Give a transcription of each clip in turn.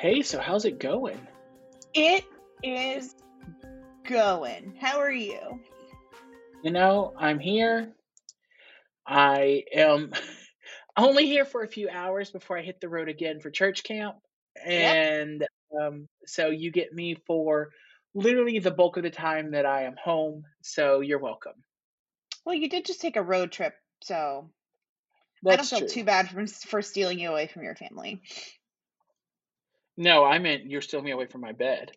Hey, so how's it going? It is going. How are you? You know, I'm here. I am only here for a few hours before I hit the road again for church camp. Yep. And um, so you get me for literally the bulk of the time that I am home. So you're welcome. Well, you did just take a road trip, so I don't feel true. too bad for, for stealing you away from your family. No, I meant you're stealing me away from my bed.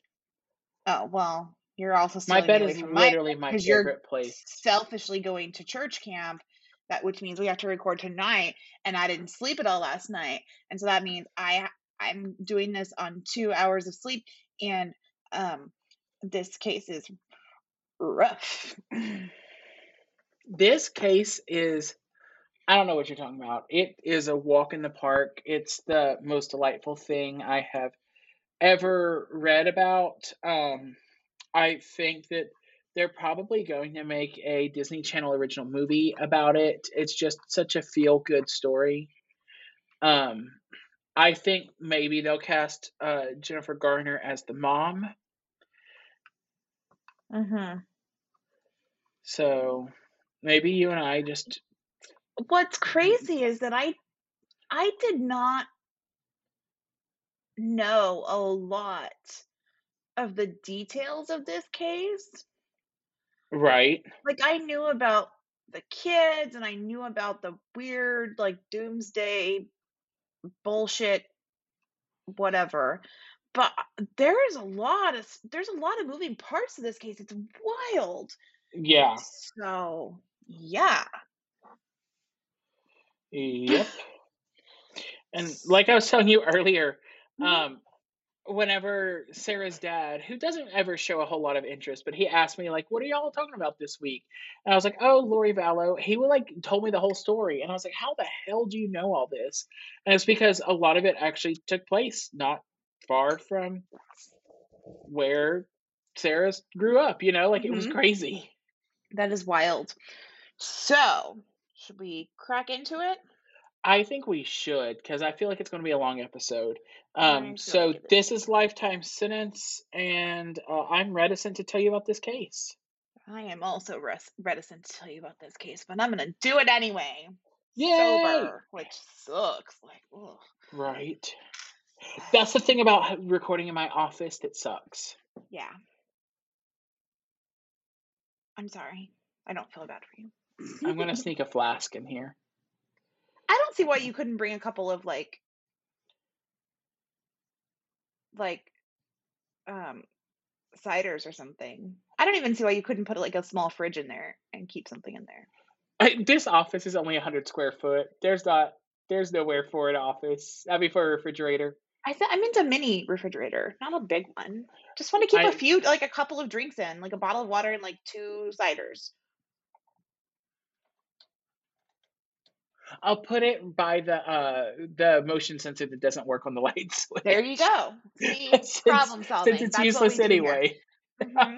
Oh, well, you're also My bed is my literally my you're favorite place. selfishly going to church camp, that which means we have to record tonight, and I didn't sleep at all last night, and so that means I I'm doing this on two hours of sleep, and um, this case is rough. This case is, I don't know what you're talking about. It is a walk in the park. It's the most delightful thing I have ever read about. Um, I think that they're probably going to make a Disney Channel original movie about it. It's just such a feel good story. Um, I think maybe they'll cast uh, Jennifer Garner as the mom. hmm So maybe you and I just What's mm-hmm. crazy is that I I did not know a lot of the details of this case. right. Like I knew about the kids and I knew about the weird like doomsday bullshit whatever. But there is a lot of there's a lot of moving parts to this case. It's wild. Yeah. So, yeah. Yep. And like I was telling you earlier, Mhm. um, whenever Sarah's dad, who doesn't ever show a whole lot of interest, but he asked me like, "What are y'all talking about this week?" And I was like, "Oh, Lori Vallow." He would like told me the whole story, and I was like, "How the hell do you know all this?" And it's because a lot of it actually took place not far from where Sarah's grew up. You know, like it was Mhm. crazy. That is wild. So, should we crack into it? I think we should because I feel like it's going to be a long episode. Um, so like this is lifetime sentence, and uh, I'm reticent to tell you about this case. I am also res- reticent to tell you about this case, but I'm gonna do it anyway. Yay! Sober, which sucks. Like, ugh. Right. That's the thing about recording in my office that sucks. Yeah. I'm sorry. I don't feel bad for you. I'm gonna sneak a flask in here. Don't see why you couldn't bring a couple of like, like, um, ciders or something. I don't even see why you couldn't put like a small fridge in there and keep something in there. I, this office is only 100 square foot. There's not. There's nowhere for an office. I mean, for a refrigerator. I said I meant a mini refrigerator, not a big one. Just want to keep a I few, like a couple of drinks in, like a bottle of water and like two ciders. I'll put it by the uh the motion sensor that doesn't work on the light switch. There you go. See, since problem since it's That's useless anyway. hmm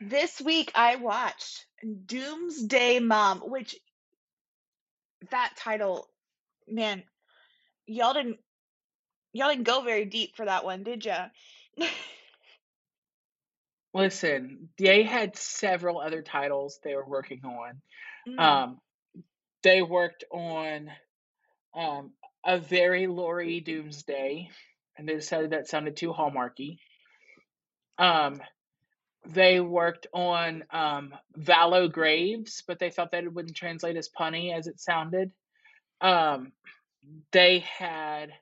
This week I watched Doomsday Mom, which that title, man, y'all didn't y'all didn't go very deep for that one, did ya? Listen, they had several other titles they were working on. mm. Um, they worked on um, a very Lori Doomsday, and they decided that sounded too hallmarky. Um, they worked on um, Vallow Graves, but they thought that it wouldn't translate as punny as it sounded. Um, they had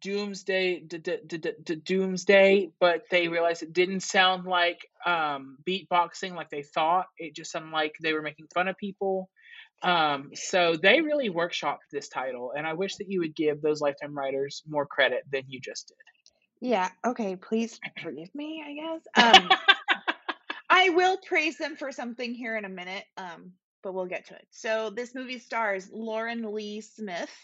Doomsday, d- d- d- Doomsday, but they realized it didn't sound like um, beatboxing like they thought. It just sounded like they were making fun of people. Um, so they really workshopped this title, and I wish that you would give those lifetime writers more credit than you just did. Yeah, okay, please forgive me, I guess. Um I will praise them for something here in a minute, um, but we'll get to it. So this movie stars Lauren Lee Smith.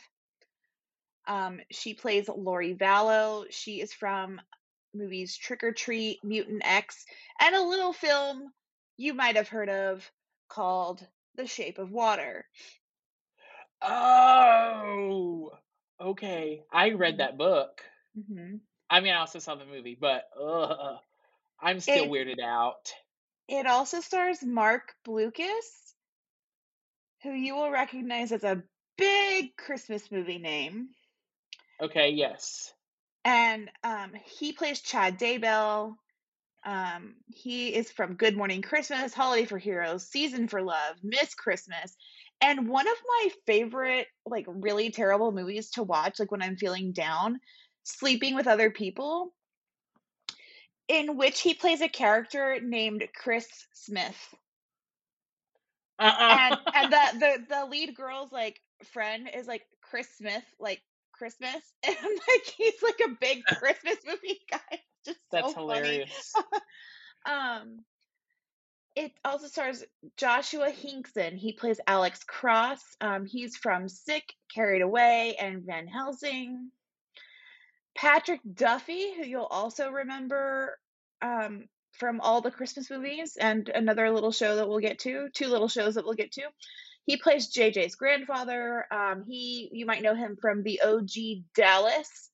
Um, she plays Lori Vallow. She is from movies Trick or Treat, Mutant X, and a little film you might have heard of called The Shape of Water. oh, Okay, I read that book. hmm I mean, I also saw the movie, but ugh, I'm still It weirded out. it also stars Marc Blucas, who you will recognize as a big Christmas movie name, Okay, yes. and um, he plays Chad Daybell. Um, he is from Good Morning Christmas, Holiday for Heroes, Season for Love, Miss Christmas, and one of my favorite, like, really terrible movies to watch, like when I'm feeling down, Sleeping with Other People, in which he plays a character named Chris Smith. And Uh-uh. and the the the lead girl's like friend is like Chris Smith, like Christmas. And like he's like a big Christmas movie guy. Just That's so hilarious. Um it also stars Joshua Hinkson. He plays Alex Cross. Um, he's from Sick, Carried Away, and Van Helsing. Patrick Duffy, who you'll also remember um, from all the Christmas movies, and another little show that we'll get to, two little shows that we'll get to. He plays JJ's grandfather. Um, he, you might know him from the OG Dallas,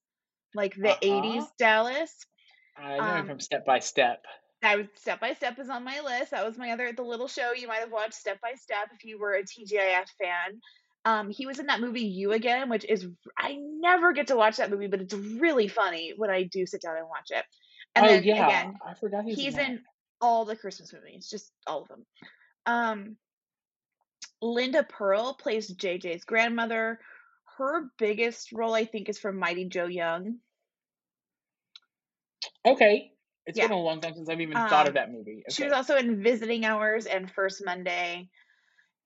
like the Uh-huh. 80s Dallas. I know him Um, from Step by Step. I would Step by Step is on my list. That was my other the little show you might have watched Step by Step if you were a TGIF fan. Um, he was in that movie You Again, which is I never get to watch that movie, but it's really funny when I do sit down and watch it. And oh then yeah, again, I forgot he's, he's in. in all the Christmas movies, just all of them. Um, Linda Purl plays JJ's grandmother. Her biggest role, I think, is from Mighty Joe Young. Okay, it's Yeah. been a long time since I've even thought of Um, that movie. She was also in Visiting Hours and First Monday.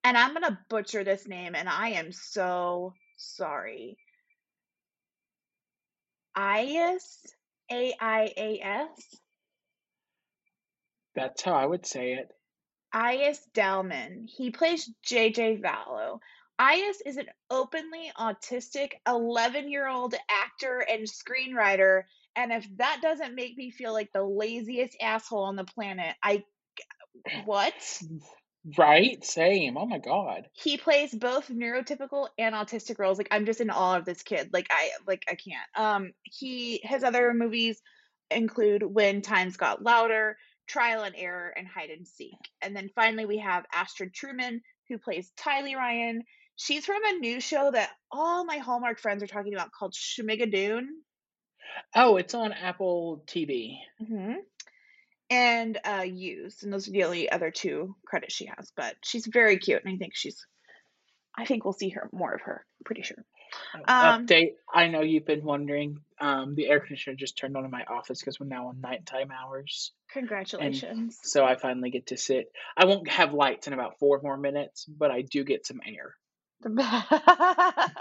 And I'm gonna butcher this name, and I am so sorry. Ias, A I A S, That's how I would say it. Ias Dalman. He plays JJ Vallow. Ias is an openly autistic 11 year old actor and screenwriter. And if that doesn't make me feel like the laziest asshole on the planet, I. What? Right? Same. Oh my god. he plays both neurotypical and autistic roles like i'm just in awe of this kid like i like i can't um he his other movies include when times got louder trial and error and hide and seek and then finally we have astrid truman who plays tylee ryan she's from a new show that all my hallmark friends are talking about called Schmigadoon Oh, it's on Apple TV. hmm and uh used and those are the only other two credits she has but she's very cute and i think she's i think we'll see her more of her pretty sure Um, Update. I know you've been wondering. Um, the air conditioner just turned on in my office because we're now on nighttime hours. Congratulations. So I finally get to sit. I won't have lights in about four more minutes, but I do get some air.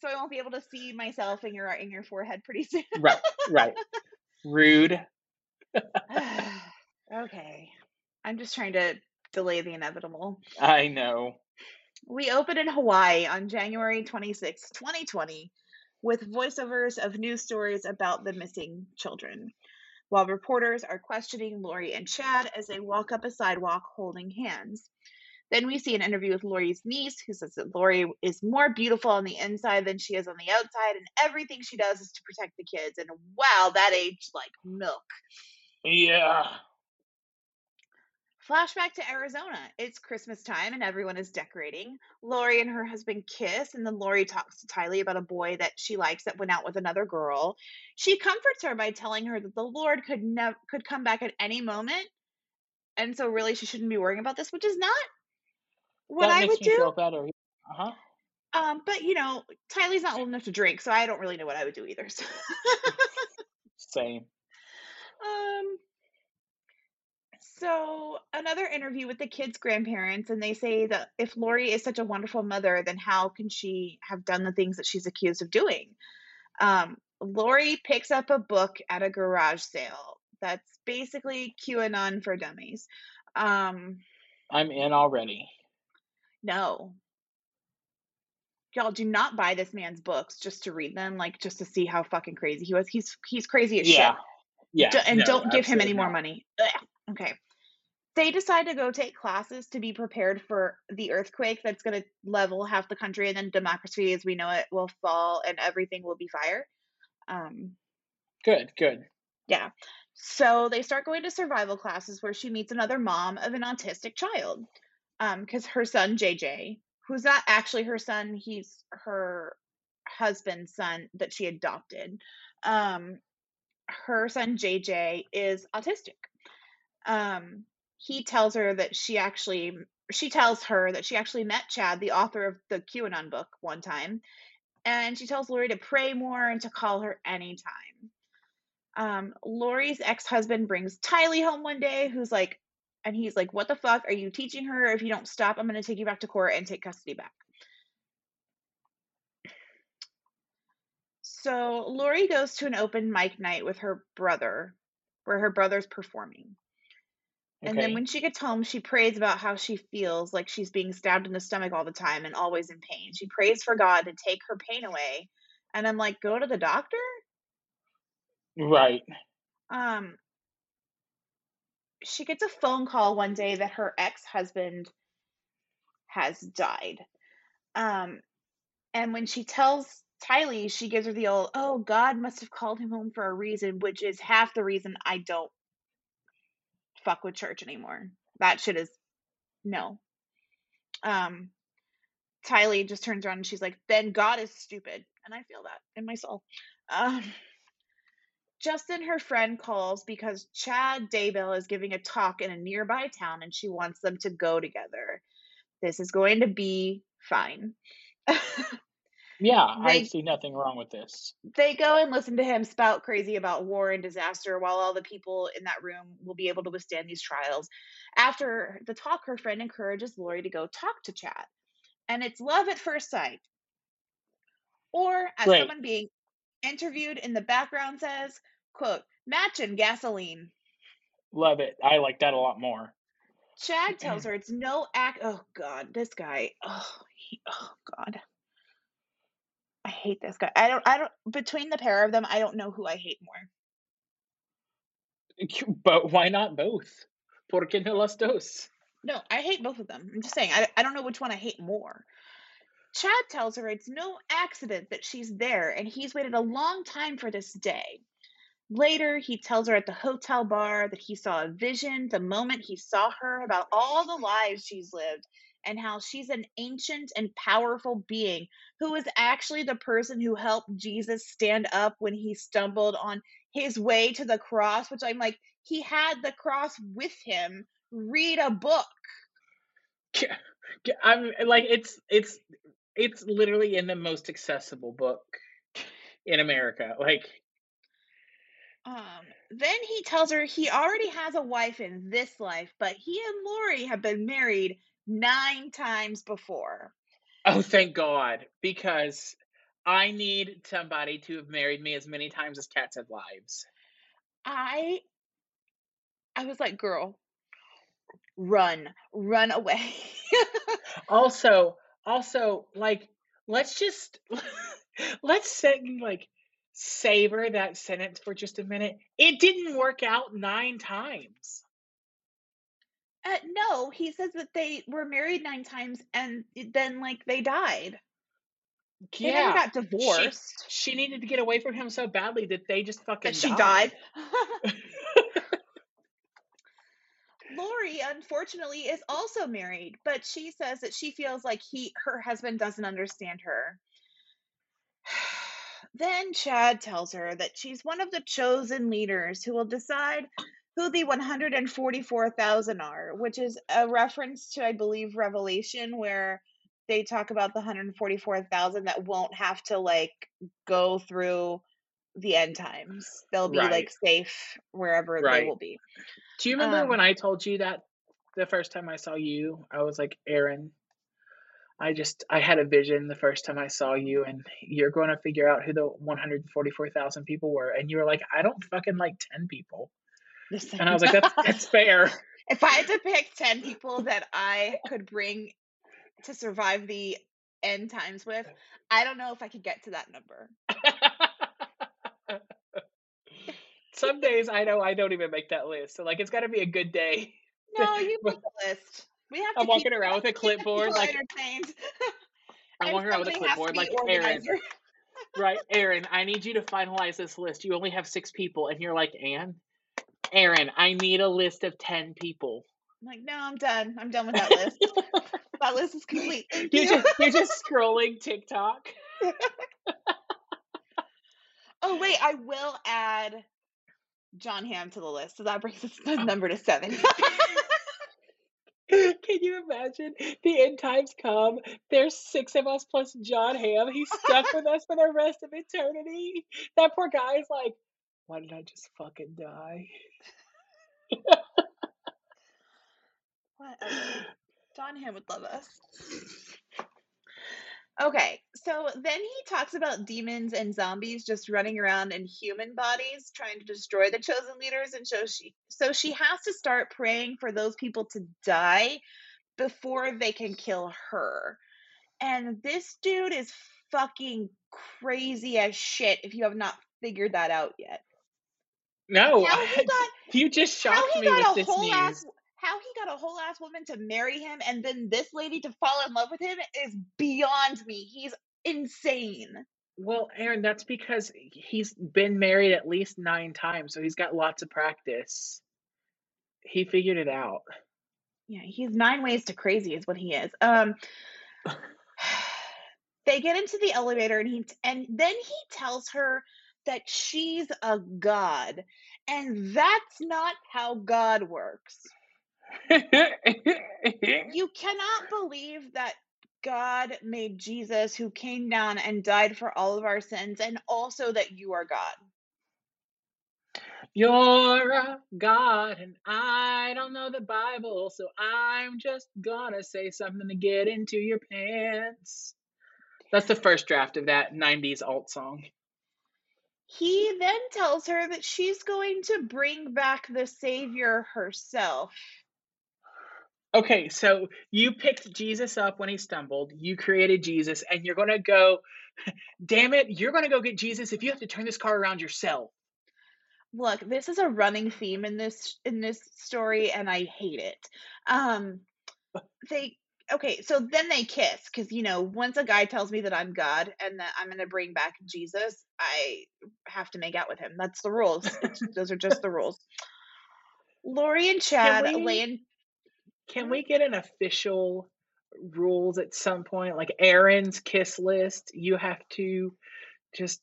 so, I won't be able to see myself in your in your forehead pretty soon. Right, right. Rude. okay. I'm just trying to delay the inevitable. I know. We open in Hawaii on January 26, 2020, with voiceovers of news stories about the missing children, while reporters are questioning Lori and Chad as they walk up a sidewalk holding hands. Then we see an interview with Lori's niece, who says that Lori is more beautiful on the inside than she is on the outside, and everything she does is to protect the kids. And wow, that aged like milk. Yeah. Flashback to Arizona. It's Christmas time and everyone is decorating. Lori and her husband kiss, and then Lori talks to Tylee about a boy that she likes that went out with another girl. She comforts her by telling her that the Lord could never could come back at any moment, and so really she shouldn't be worrying about this, which is not what that I makes would me do. feel better. Uh huh. Um, but you know, Tylee's not old enough to drink, so I don't really know what I would do either. So. Same. Um. So another interview with the kids' grandparents, and they say that if Lori is such a wonderful mother, then how can she have done the things that she's accused of doing? Um, Lori picks up a book at a garage sale. That's basically QAnon for dummies. Um, I'm in already. No. Y'all do not buy this man's books just to read them, like just to see how fucking crazy he was. He's he's crazy as shit. Yeah. Yeah. D- and no, don't give him any more not. money. Ugh. Okay. they decide to go take classes to be prepared for the earthquake that's going to level half the country and then democracy as we know it will fall and everything will be fire um, good good yeah so they start going to survival classes where she meets another mom of an autistic child because um, her son jj who's not actually her son he's her husband's son that she adopted um, her son jj is autistic um, he tells her that she actually she tells her that she actually met Chad, the author of the QAnon book, one time, and she tells Lori to pray more and to call her anytime. Um, Lori's ex-husband brings Tylee home one day, who's like, and he's like, "What the fuck are you teaching her? If you don't stop, I'm going to take you back to court and take custody back." So Lori goes to an open mic night with her brother, where her brother's performing. And then when she gets home, she prays about how she feels like she's being stabbed in the stomach all the time and always in pain. She prays for God to take her pain away. And I'm like, go to the doctor? right Um, she gets a phone call one day that her ex-husband has died. Um, and when she tells Tylee, she gives her the old, oh, God must have called him home for a reason, which is half the reason I don't fuck with church anymore. That shit is no. Um, Tylee just turns around and she's like, then God is stupid. And I feel that in my soul. Um, Justin, her friend, calls because Chad Daybell is giving a talk in a nearby town and she wants them to go together. This is going to be fine. yeah i see nothing wrong with this they go and listen to him spout crazy about war and disaster while all the people in that room will be able to withstand these trials. After the talk, her friend encourages Lori to go talk to Chad. And it's love at first sight. Or as great someone being interviewed in the background says, quote, match and gasoline. love it i like that a lot more Chad tells her it's no act. Oh God, this guy. Oh, he, oh God, I hate this guy. I don't. I don't. Between the pair of them, I don't know who I hate more. but why not both por qué no las dos No, I hate both of them. I'm just saying. I, I don't know which one I hate more. Chad tells her it's no accident that she's there, and he's waited a long time for this day. Later, he tells her at the hotel bar that he saw a vision the moment he saw her about all the lives she's lived and how she's an ancient and powerful being who is actually the person who helped Jesus stand up when he stumbled on his way to the cross, which I'm like, he had the cross with him. Read a book. I'm like it's it's it's literally in the most accessible book in america like Um, then he tells her he already has a wife in this life, but he and Lori have been married nine times before. oh thank god because i need somebody to have married me as many times as cats have lives I I was like, girl, run, run away. also also like let's just let's sit and like savor that sentence for just a minute it didn't work out nine times uh, no, he says that they were married nine times and then like they died. They yeah got she divorced. she needed to get away from him so badly that they just That fucking she died. died Lori, unfortunately, is also married, but she says that she feels like he her husband doesn't understand her. Then Chad tells her that she's one of the chosen leaders who will decide who the 144,000 are, which is a reference to, I believe, Revelation, where they talk about the 144,000 that won't have to like go through the end times. They'll be like safe wherever they will be. do you remember when Um, i told you that the first time i saw you i was like aaron I just I had a vision the first time I saw you, and you're going to figure out who the 144,000 people were, and you were like, I don't fucking like 10 people, and I was like, that's that's fair. if I had to pick 10 people that I could bring to survive the end times with, I don't know if I could get to that number. Some days I know I don't even make that list, so like it's got to be a good day. No, you make the list. We have I'm walking around with a keep the people clipboard like entertained. I'm walking around with a somebody has to clipboard like Aaron. Right, Aaron, I need you to finalize this list. You only have six people, and you're like, Anne, Aaron, I need a list of ten people. I'm like, no, I'm done. I'm done with that list. that list is complete. Thank You're you. just you're just scrolling TikTok. Oh wait, I will add Jon Hamm to the list, so that brings us the oh. number to seven. Can you imagine? The end times come. There's six of us plus Jon Hamm. He's stuck with us for the rest of eternity. That poor guy's like, why did I just fucking die? Whatever. Jon Hamm would love us. Okay, so then he talks about demons and zombies just running around in human bodies trying to destroy the chosen leaders and so she so she has to start praying for those people to die before they can kill her. And this dude is fucking crazy as shit if you have not figured that out yet. No, got you just shocked me with this news. ass how he got a whole ass woman to marry him and then this lady to fall in love with him is beyond me. He's insane. Well, Aaron, that's because he's been married at least nine times, so he's got lots of practice. He figured it out. Yeah, he's nine ways to crazy is what he is. Um they get into the elevator and he and then he tells her that she's a god and that's not how god works. You cannot believe that God made Jesus who came down and died for all of our sins and also that you are God. You're a God, and I don't know the Bible, so I'm just gonna say something to get into your pants. That's the first draft of that 90s alt song. He then tells her that she's going to bring back the Savior herself. Okay, so you picked Jesus up when he stumbled, you created Jesus, and you're gonna go, damn it, you're gonna go get Jesus if you have to turn this car around yourself. Look, this is a running theme in this in this story and I hate it. Um they okay, so then they kiss cuz you know, once a guy tells me that I'm God and that I'm going to bring back Jesus, I have to make out with him. That's the rules. Those are just the rules. Lori and Chad we- lay in Can mm-hmm. we get an official rules at some point? Like Aaron's kiss list, you have to just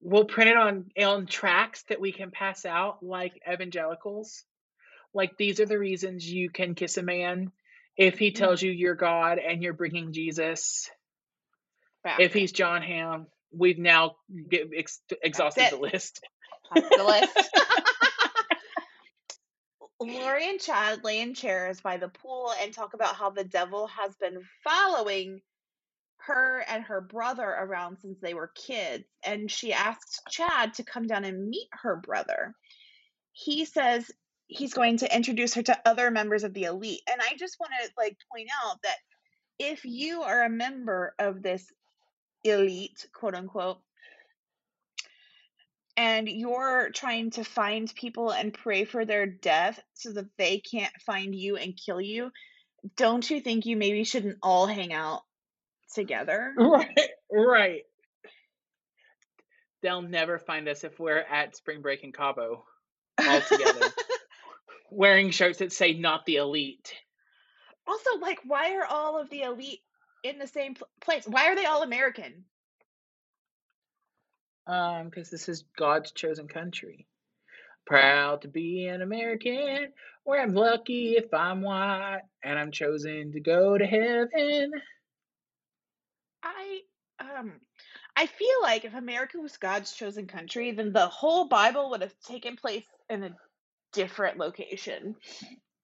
we'll print it on on tracks that we can pass out like evangelicals. Like these are the reasons you can kiss a man if he mm-hmm. tells you you're God and you're bringing Jesus. back. If he's Jon Hamm, we've now ex- exhausted the list. That's the list. Lori and Chad lay in chairs by the pool and talk about how the devil has been following her and her brother around since they were kids. And she asks Chad to come down and meet her brother. He says he's going to introduce her to other members of the elite. And I just want to like point out that if you are a member of this elite, quote unquote, and you're trying to find people and pray for their death so that they can't find you and kill you, don't you think you maybe shouldn't all hang out together? Right, right. They'll never find us if we're at spring break in Cabo all together, wearing shirts that say "Not the Elite." also, like, why are all of the elite in the same pl- place? Why are they all American? Um, because this is God's chosen country. Proud to be an American, where I'm lucky if I'm white, and I'm chosen to go to heaven. I um I feel like if America was God's chosen country, then the whole Bible would have taken place in a different location.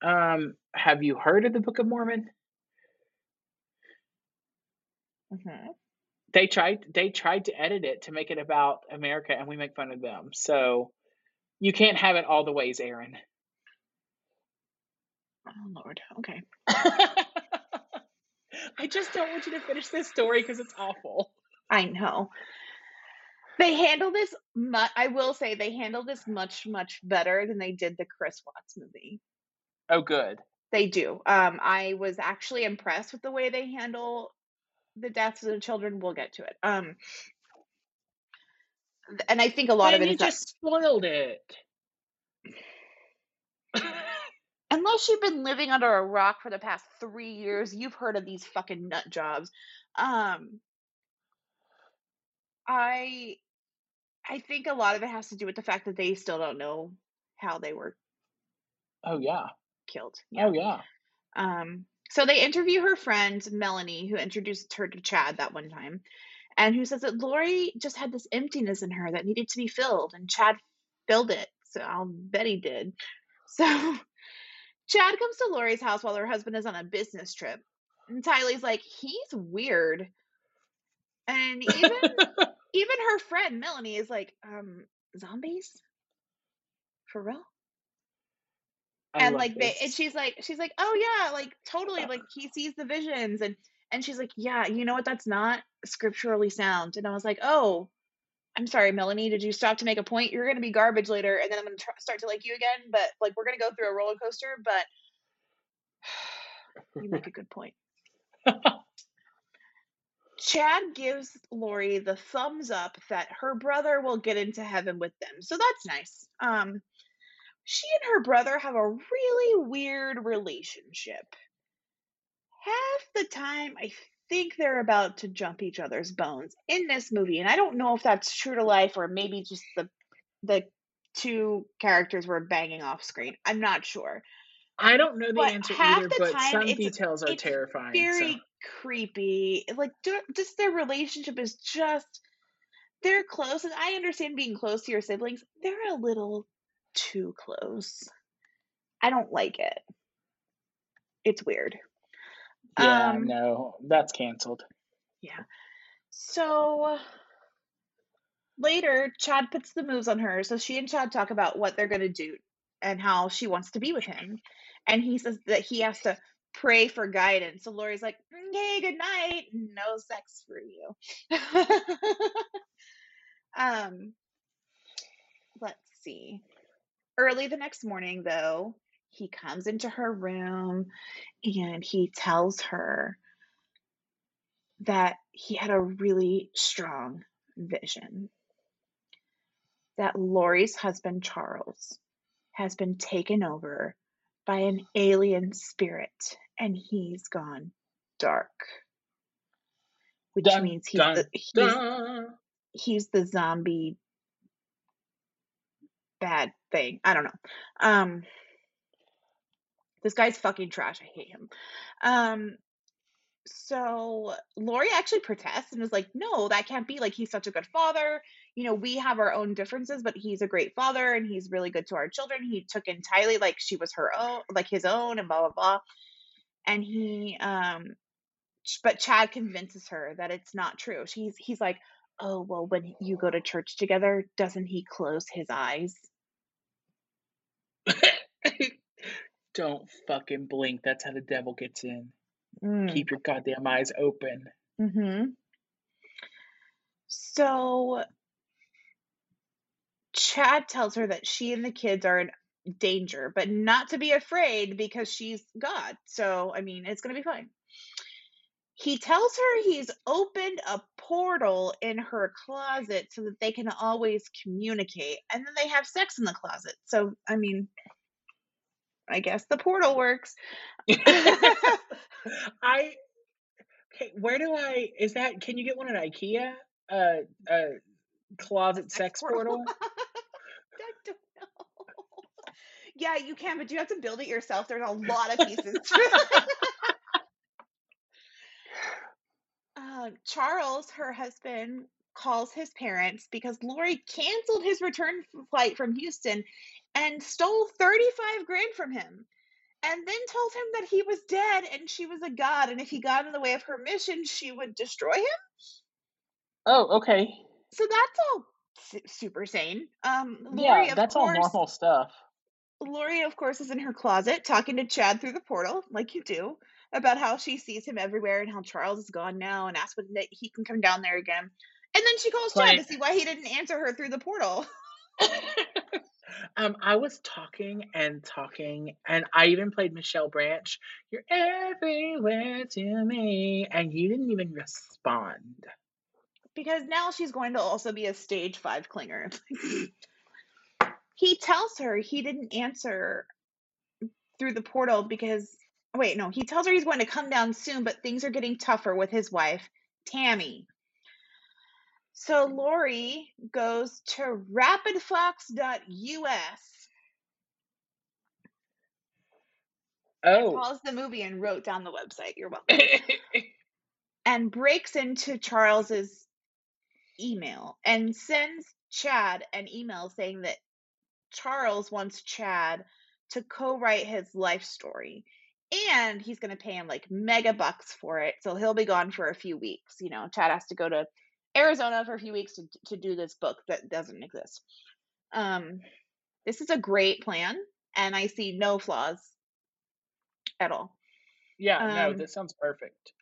Um, have you heard of the Book of Mormon? hmm They tried. They tried to edit it to make it about America, and we make fun of them. So you can't have it all the ways, Aaron. Oh Lord. Okay. I just don't want you to finish this story because it's awful. I know. They handle this mu- I will say they handle this much much better than they did the Chris Watts movie. Oh, good. they do. Um, I was actually impressed with the way they handle the deaths of the children. We'll get to it. Um, and I think a lot of it you is that just spoiled it. unless you've been living under a rock for the past three years, you've heard of these fucking nut jobs. Um, I I think a lot of it has to do with the fact that they still don't know how they were oh yeah. killed. Yeah. Oh yeah. Um, so they interview her friend Melanie, who introduced her to Chad that one time, and who says that Lori just had this emptiness in her that needed to be filled, and Chad filled it. So I'll bet he did. So Chad comes to Lori's house while her husband is on a business trip. And Tylee's like, he's weird. And even even her friend Melanie is like, um, zombies? For real? And like they and she's like she's like oh yeah like totally like he sees the visions and and she's like yeah you know what? That's not scripturally sound and i was like oh i'm sorry melanie did you stop to make a point? You're gonna be garbage later and then i'm gonna tr- start to like you again but like we're gonna go through a roller coaster but you make a good point. Chad gives lori the thumbs up that her brother will get into heaven with them so that's nice um she and her brother have a really weird relationship. Half the time, I think they're about to jump each other's bones in this movie, and I don't know if that's true to life or maybe just the the two characters were banging off screen. I'm not sure, I don't know the but answer either, the but time some details are terrifying. So very creepy. Like just their relationship is just they're close, and I understand being close to your siblings. They're a little too close. I don't like it. It's weird. yeah, Um, no, that's canceled. yeah. So later, Chad puts the moves on her. So she and Chad talk about what they're going to do and how she wants to be with him. And he says that he has to pray for guidance. So Lori's like, okay, good night. No sex for you. um, let's see. Early the next morning, though, he comes into her room and he tells her that he had a really strong vision that Lori's husband, Charles, has been taken over by an alien spirit and he's gone dark, which Dun means he's dun the, he's, he's the zombie bad thing. I don't know. Um, this guy's fucking trash. I hate him. Um, so Lori actually protests and is like, no, that can't be. Like, he's such a good father. You know, we have our own differences, but he's a great father and he's really good to our children. He took in like she was her own, like his own, and blah blah blah. And he, um, but Chad convinces her that it's not true. She's he's like, oh well, when you go to church together, doesn't he close his eyes? Don't fucking blink. That's how the devil gets in. Mm. Keep your goddamn eyes open. Mm-hmm. So Chad tells her that she and the kids are in danger, but not to be afraid because she's God. So, I mean, it's going to be fine. He tells her he's opened a portal in her closet so that they can always communicate. And then they have sex in the closet. So, I mean, I guess the portal works. I okay. Where do I? Is that? Can you get one at IKEA? Uh, uh, closet sex portal. I don't know. Yeah, you can, but you have to build it yourself. There's a lot of pieces. Uh, Charles, her husband, calls his parents because Lori canceled his return flight from Houston and stole 35 grand from him. And then told him that he was dead and she was a god, and if he got in the way of her mission, she would destroy him. Oh, okay. So that's all su- super sane. Um, Lori, Yeah, that's all normal stuff. Lori, of course, is in her closet talking to Chad through the portal, like you do, about how she sees him everywhere and how Charles is gone now and asks when that he can come down there again. And then she calls Chad to see why he didn't answer her through the portal. Um, I was talking and talking, and I even played Michelle Branch. You're everywhere to me, and you didn't even respond. Because now she's going to also be a stage five clinger. he tells her he didn't answer through the portal because wait, no, he tells her he's going to come down soon, but things are getting tougher with his wife, Tammy. So Lori goes to rapidfox.us. Oh. Calls the movie and wrote down the website. You're welcome. and breaks into Charles's email and sends Chad an email saying that Charles wants Chad to co-write his life story and he's going to pay him like mega bucks for it so he'll be gone for a few weeks you know chad has to go to arizona for a few weeks to, to do this book that doesn't exist. Um this is a great plan and i see no flaws at all. Yeah no Um, this sounds perfect.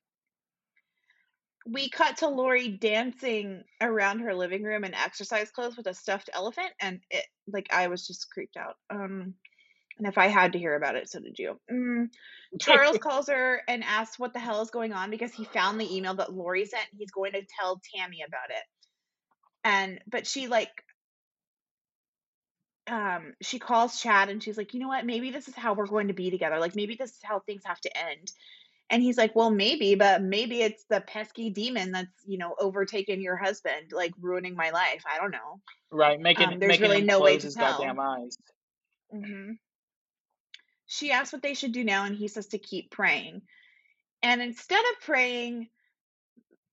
We cut to Lori dancing around her living room in exercise clothes with a stuffed elephant, and it like I was just creeped out. Um, and if I had to hear about it, so did you. Mm. Charles calls her and asks what the hell is going on because he found the email that Lori sent. He's going to tell Tammy about it, and but she like. Um, she calls Chad and she's like, you know what? Maybe this is how we're going to be together. Like, maybe this is how things have to end. And he's like, well, maybe, but maybe it's the pesky demon that's, you know, overtaken your husband, like ruining my life. I don't know. right making Um, there's making really no way to his tell. goddamn eyes hmm She asks what they should do now, and he says to keep praying. And instead of praying,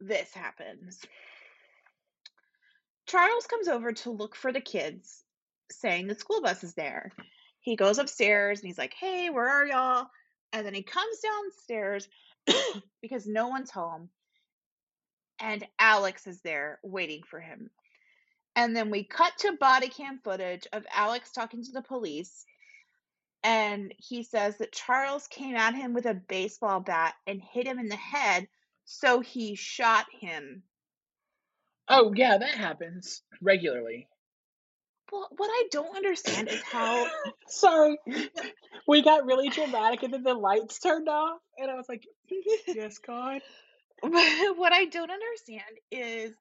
this happens. Charles comes over to look for the kids, saying the school bus is there. He goes upstairs and he's like, hey, where are y'all? And then he comes downstairs because no one's home. And Alex is there waiting for him. And then we cut to body cam footage of Alex talking to the police. And he says that Charles came at him with a baseball bat and hit him in the head. So he shot him. oh yeah that happens regularly Well, what I don't understand is how sorry we got really dramatic and then the lights turned off and i was like yes god what I don't understand is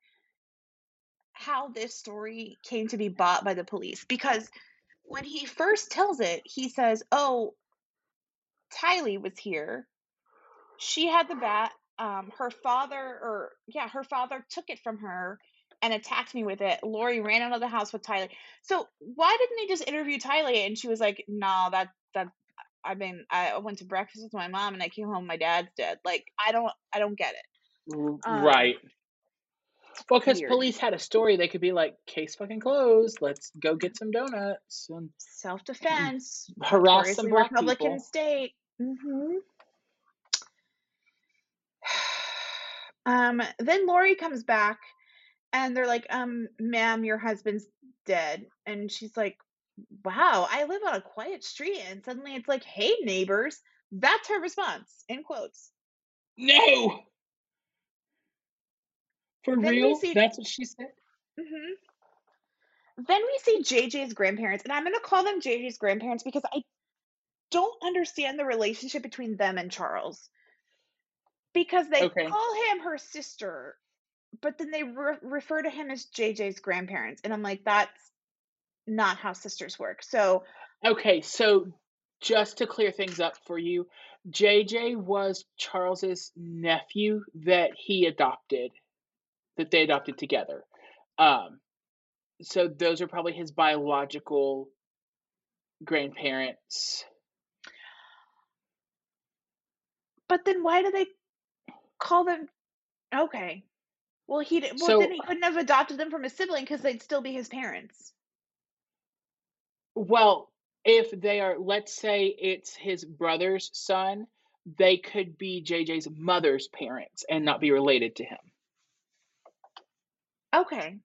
how this story came to be bought by the police because when he first tells it, he says, "Oh, Tylee was here. She had the bat. Um, her father, or yeah, her father took it from her and attacked me with it. Lori ran out of the house with Tylee. So why didn't they just interview Tylee? And she was like, "No, that that I mean, I went to breakfast with my mom and I came home, my dad's dead. Like, I don't, I don't get it. R- Um, right well because police had a story they could be like case fucking closed let's go get some donuts and Self defense, harass some black Republican people state. hmm Um, then Lori comes back and they're like, um, ma'am, your husband's dead. And she's like, wow, I live on a quiet street. And suddenly it's like, hey, neighbors. That's her response, in quotes. no for Then real see- that's what she said hmm Then we see JJ's grandparents, and I'm going to call them JJ's grandparents because I don't understand the relationship between them and Charles. Because they Okay. call him her sister, but then they re- refer to him as JJ's grandparents. And I'm like, that's not how sisters work. So, Okay, so just to clear things up for you, JJ was Charles's nephew that he adopted, that they adopted together. Um, so those are probably his biological grandparents. but then why do they call them? Okay. Well, he well So- then he couldn't have adopted them from a sibling because they'd still be his parents. Well, if they are, let's say it's his brother's son, they could be JJ's mother's parents and not be related to him. Okay.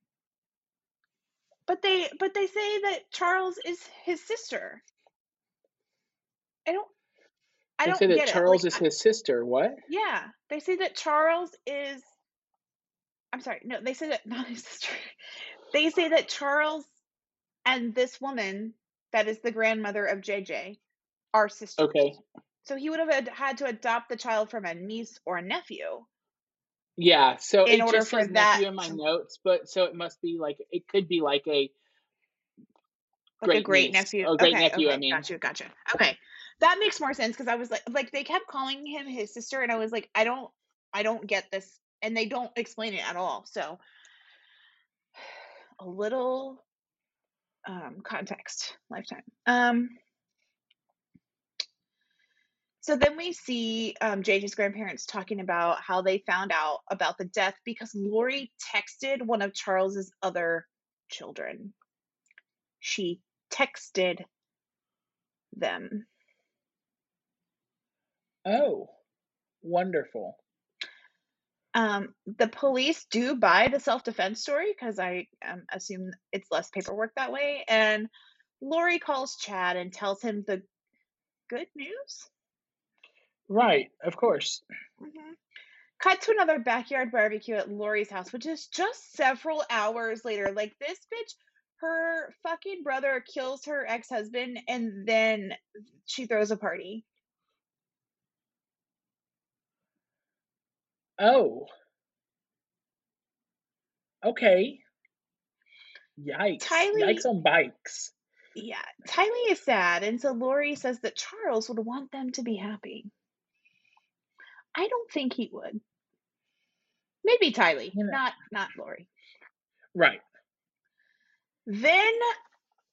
But they but they say that Charles is his sister. I don't I They don't say that Charles it. is Like, I- his sister. What? yeah, they say that Charles is I'm sorry. No, they say that not his sister. They say that Charles and this woman that is the grandmother of JJ, are sisters. Okay. So he would have had, had to adopt the child from a niece or a nephew. Yeah, so In it order just for that in my notes, but so it must be like it could be like a Like a Great great niece. nephew. Oh, great okay, nephew, okay, I mean. Gotcha, gotcha. Okay. That makes more sense because I was like like they kept calling him his sister and I was like, I don't I don't get this and they don't explain it at all. So a little um context lifetime. Um so then we see um, JJ's grandparents talking about how they found out about the death because Lori texted one of Charles's other children. She texted them. oh, wonderful. Um, the police do buy the self defense story because I um, assume it's less paperwork that way. And Lori calls Chad and tells him the good news. Right, of course. hmm Cut to another backyard barbecue at Lori's house, which is just several hours later. Like this bitch, her fucking brother kills her ex husband and then she throws a party. Oh. Okay. Yikes. Tylee- Yikes on bikes. Yeah, Tylee is sad, and so Lori says that Charles would want them to be happy. I don't think he would. Maybe Tylee, know. not not Lori. Right. Then,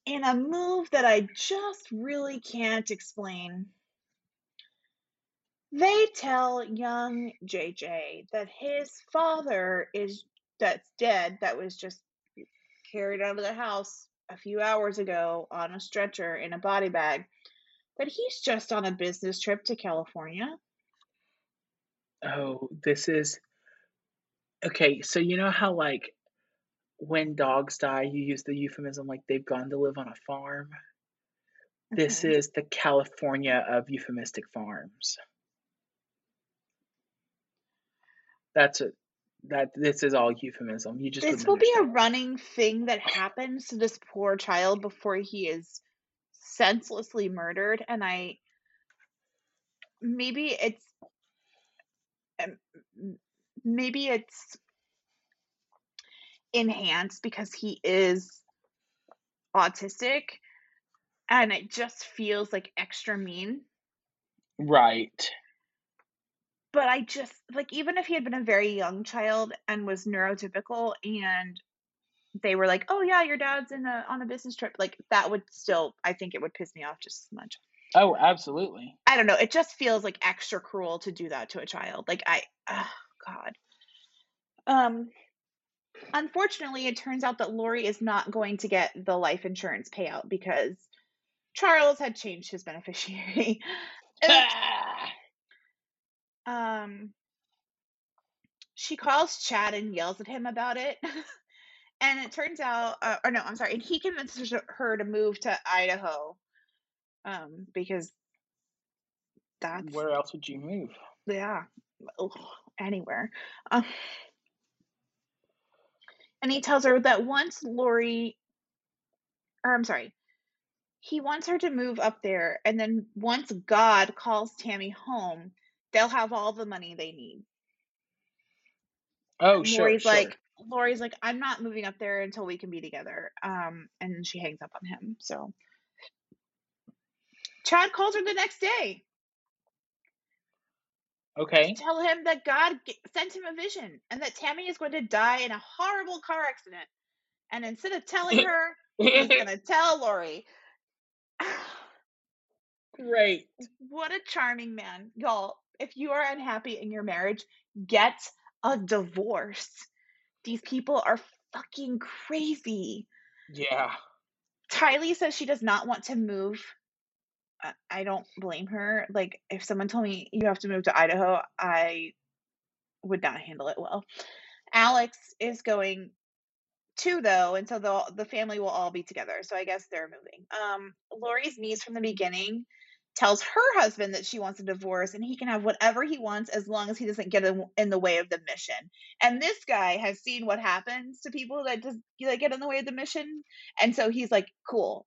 in a move that I just really can't explain, they tell young JJ that his father is that's dead, that was just carried out of the house a few hours ago on a stretcher in a body bag, that he's just on a business trip to California. Oh, this is okay. So you know how like when dogs die, you use the euphemism like they've gone to live on a farm. This is the California of euphemistic farms. That's a that this is all euphemism. You just This wouldn't will be a understand. running thing that happens to this poor child before he is senselessly murdered, and I maybe it's maybe it's enhanced because he is autistic, and it just feels like extra mean. Right. But I just like even if he had been a very young child and was neurotypical and they were like, "Oh yeah, your dad's in a on a business trip," like that would still I think it would piss me off just as much. Oh, absolutely. I don't know. It just feels like extra cruel to do that to a child. Like I, oh God. Um, unfortunately, it turns out that Lori is not going to get the life insurance payout because Charles had changed his beneficiary. Oops. um, she calls Chad and yells at him about it. and it turns out, uh, or no, I'm sorry, and he convinces her to move to Idaho um, because that's Where else would you move? Yeah, ugh, anywhere. Um, and he tells her that once Lori, or I'm sorry, he wants her to move up there, and then once God calls Tammy home, they'll have all the money they need. Oh, And sure, Lori's sure. like, Lori's like, I'm not moving up there until we can be together. Um, and she hangs up on him. So Chad calls her the next day Okay. to tell him that God sent him a vision and that Tammy is going to die in a horrible car accident. And instead of telling her, he's going to tell Lori. Great. what a charming man. Y'all, if you are unhappy in your marriage, get a divorce. These people are fucking crazy. Yeah. Tylee says she does not want to move. I- don't blame her. Like, if someone told me you have to move to Idaho, I would not handle it well. Alex is going too, though, and so the the family will all be together. So I guess they're moving. Um, Lori's niece from the beginning tells her husband that she wants a divorce and he can have whatever he wants as long as he doesn't get in, in the way of the mission. And this guy has seen what happens to people that just that get in the way of the mission, and so he's like, "Cool,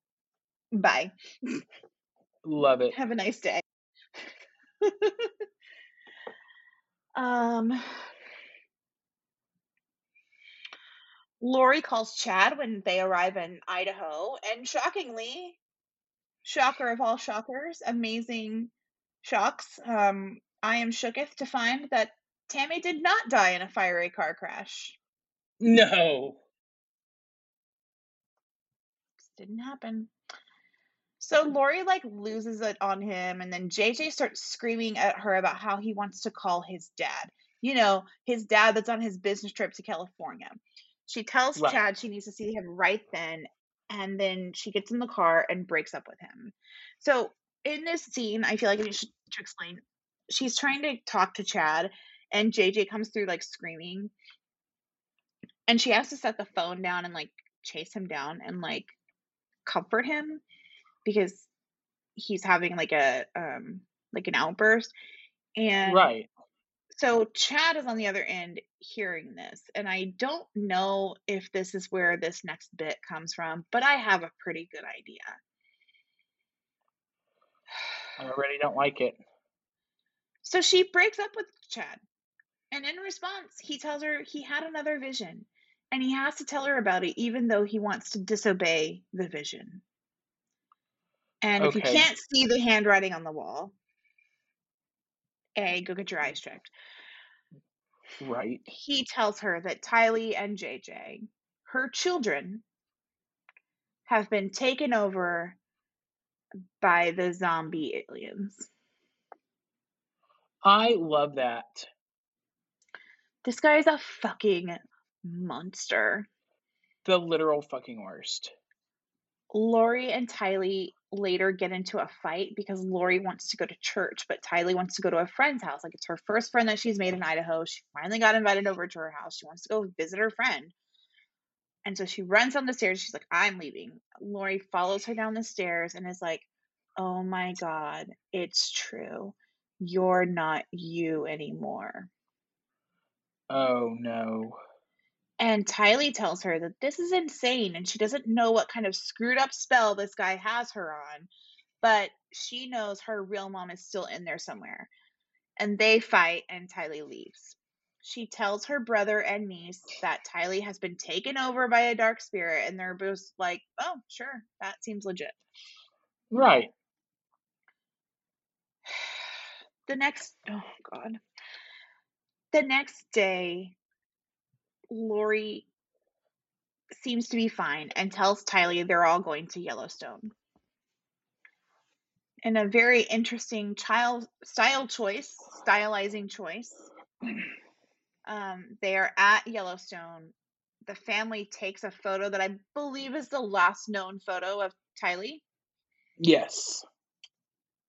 Bye. Love it. Have a nice day. um, Lori calls Chad when they arrive in Idaho, and shockingly, shocker of all shockers, amazing shocks. Um, I am shooketh to find that Tammy did not die in a fiery car crash. No. Just didn't happen. So Lori like loses it on him, and then JJ starts screaming at her about how he wants to call his dad. You know, his dad that's on his business trip to California. She tells Right. Chad she needs to see him right then, and then she gets in the car and breaks up with him. So in this scene, I feel like I should to explain. She's trying to talk to Chad, and JJ comes through like screaming, and she has to set the phone down and like chase him down and like comfort him because he's having like a um like an outburst and Right. so chad is on the other end hearing this and i don't know if this is where this next bit comes from but i have a pretty good idea I already don't like it. so she breaks up with chad and in response he tells her he had another vision and he has to tell her about it even though he wants to disobey the vision and if you Okay. can't see the handwriting on the wall a go get your eyes checked Right. he tells her that Tylee and JJ, her children, have been taken over by the zombie aliens. I love that. This guy is a fucking monster. The literal fucking worst. Lori and Tylee later get into a fight because Lori wants to go to church, but Tylee wants to go to a friend's house. Like it's her first friend that she's made in Idaho. She finally got invited over to her house. She wants to go visit her friend. And so she runs down the stairs. She's like, I'm leaving. Lori follows her down the stairs and is like, Oh my God, it's true. You're not you anymore. Oh no. And Tylee tells her that this is insane and she doesn't know what kind of screwed up spell this guy has her on, but she knows her real mom is still in there somewhere. And they fight and Tylee leaves. She tells her brother and niece that Tylee has been taken over by a dark spirit, and they're both like, oh, sure, that seems legit. Right. The next, oh, God. The next day, Lori seems to be fine and tells Tylee they're all going to Yellowstone. In a very interesting child style choice, stylizing choice, um, they are at Yellowstone. The family takes a photo that I believe is the last known photo of Tylee, Yes.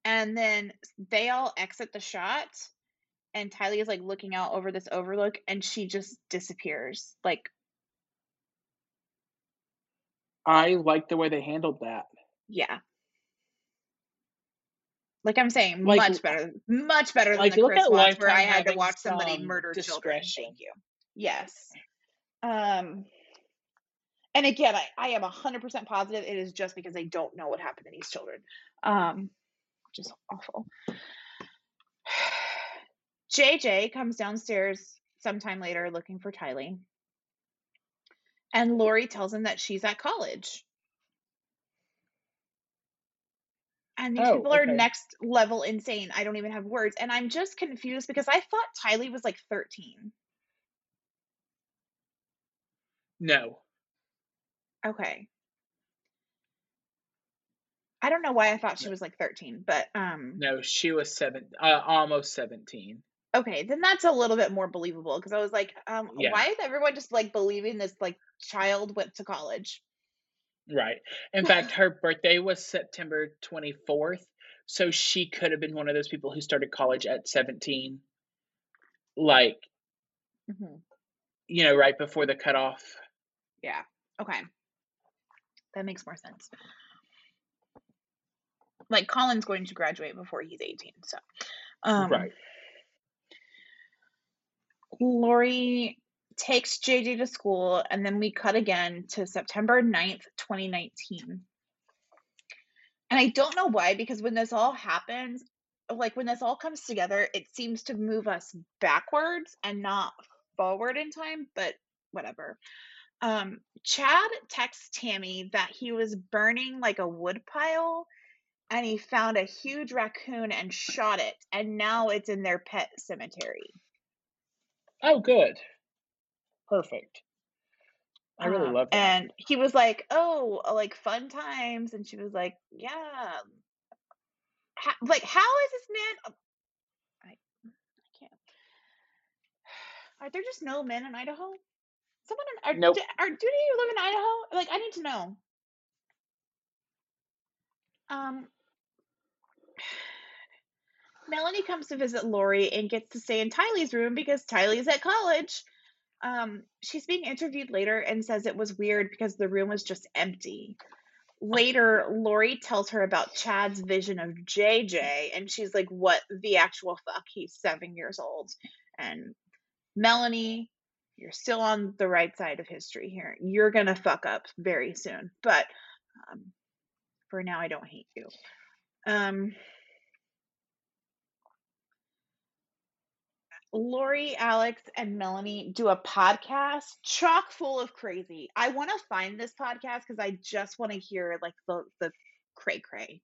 and then they all exit the shot. And Tylee is like looking out over this overlook, and she just disappears. Like I like the way they handled that. Yeah. Like I'm saying, Like- much better, much better than like, the look Chris at Watts where I had to watch somebody some murder children. Thank you. Yes. Um, and again, I, I am hundred percent positive it is just because they don't know what happened to these children, um, which is awful. JJ comes downstairs sometime later looking for Tylee, and Lori tells him that she's at college. And these Oh, people are okay. next level insane. I don't even have words. And I'm just confused because I thought Tylee was like 13. No. Okay. I don't know why I thought she was like 13, but um No, she was seven uh, almost seventeen. Okay, then that's a little bit more believable because I was like, um Yeah. why is everyone just like believing this like child went to college? Right. In fact, her birthday was September twenty fourth, so she could have been one of those people who started college at seventeen. Like, Mhm. you know, right before the cutoff. Yeah. Okay. That makes more sense. Like Colin's going to graduate before he's 18, so um right. Lori takes JJ to school, and then we cut again to September 9th, 2019. And I don't know why, because when this all happens, like when this all comes together, it seems to move us backwards and not forward in time, but whatever. Um, Chad texts Tammy that he was burning like a wood pile and he found a huge raccoon and shot it, and now it's in their pet cemetery. Oh, good. Perfect. I really Um, love that. and he was like, "Oh, uh, like fun times," and she was like, "Yeah." Ho- like, how is this man? uh, I, I can't. Are there just no men in Idaho? Someone in, are, Nope. do, are do you live in Idaho? Like, I need to know. Um, Melanie comes to visit Lori and gets to stay in Tylee's room because Tylee's at college. Um, she's being interviewed later and says it was weird because the room was just empty. Later, Lori tells her about Chad's vision of JJ, and she's like, What the actual fuck? He's seven years old. And Melanie, you're still on the right side of history here. You're gonna fuck up very soon. But um, for now, I don't hate you. Um, Lori, Alex, and Melanie do a podcast chock full of crazy. I want to find this podcast because I just want to hear like the the cray cray.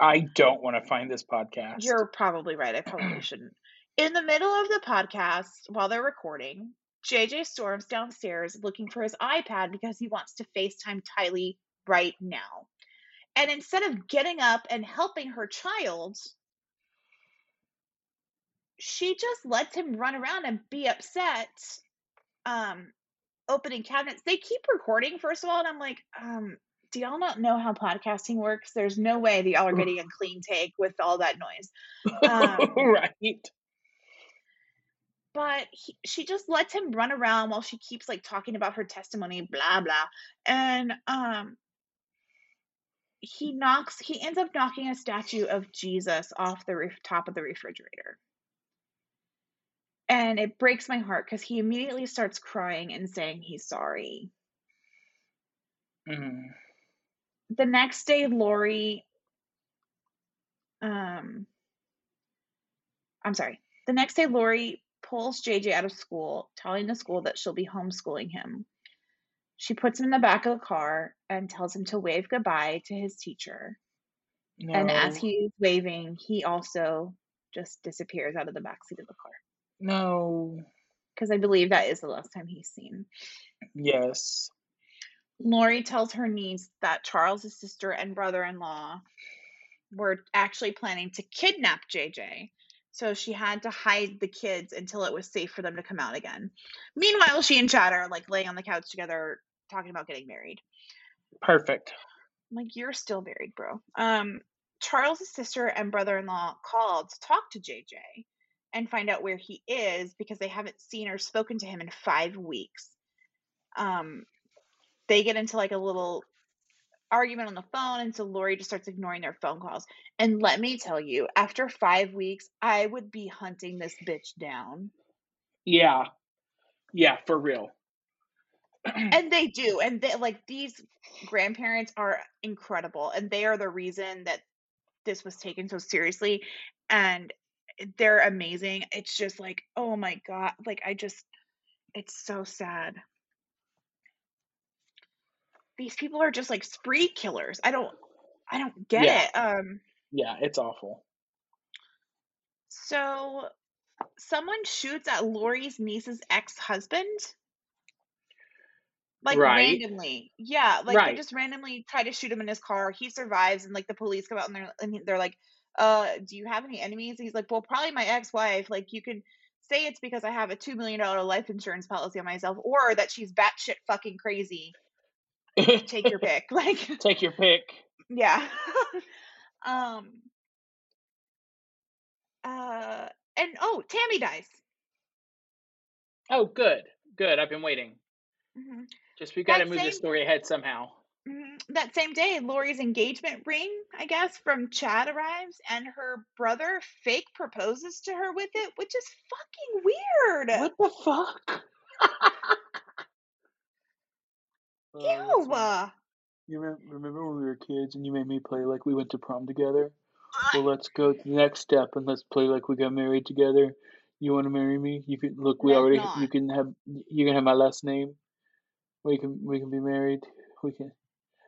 I don't want to find this podcast. You're probably right. I probably shouldn't. In the middle of the podcast, while they're recording, JJ storms downstairs looking for his iPad because he wants to FaceTime Tylee right now. And instead of getting up and helping her child, she just lets him run around and be upset um opening cabinets. They keep recording first of all and i'm like um do y'all not know how podcasting works? There's no way that y'all are getting a clean take with all that noise. Um, right. but he, she just lets him run around while she keeps like talking about her testimony blah blah. And um he knocks he ends up knocking a statue of jesus off the roof top of the refrigerator and it breaks my heart because he immediately starts crying and saying he's sorry. Mhm. the next day lori um i'm sorry. The next day lori pulls jj out of school telling the school that she'll be homeschooling him. She puts him in the back of the car and tells him to wave goodbye to his teacher. No. and as he's waving he also just disappears out of the back seat of the car no. because i believe that is the last time he's seen Yes. Lori tells her niece that Charles's sister and brother-in-law were actually planning to kidnap JJ. So she had to hide the kids until it was safe for them to come out again. Meanwhile, she and Chad are like laying on the couch together talking about getting married. Perfect. I'm like, you're still married, bro. Um, Charles's sister and brother-in-law called to talk to JJ and find out where he is because they haven't seen or spoken to him in five weeks. Um, they get into like a little argument on the phone, and so Lori just starts ignoring their phone calls. And let me tell you, after five weeks, I would be hunting this bitch down. Yeah. Yeah, for real. And they do. And they like these grandparents are incredible. And they are the reason that this was taken so seriously. And they're amazing. It's just like, oh my God. Like, I just, it's so sad. These people are just like spree killers. I don't, I don't get Yeah. it. Um, Yeah, it's awful. so someone shoots at Lori's niece's ex-husband. Like Right. randomly. Yeah, like they just randomly try to shoot him in his car. He survives and like the police come out and they're and they're like, "Uh, do you have any enemies?" And he's like, "Well, probably my ex-wife. Like you can say it's because I have a 2 million dollar life insurance policy on myself or that she's batshit fucking crazy. Take your pick." Like Take your pick. yeah. um uh and oh, Tammy dies. Oh, good. Good. I've been waiting. Mhm. Just we got to move this same- story ahead somehow. Mhm. That same day, Lori's engagement ring, I guess, from Chad arrives, and her brother fake proposes to her with it, which is fucking weird. What the fuck? Oh, Ew. funny. You remember, remember when we were kids and you made me play like we went to prom together? Well, let's go to the next step and let's play like we got married together. You want to marry me? You can look. We Let's already. not. You can have. You can have my last name. We can. We can be married. We can.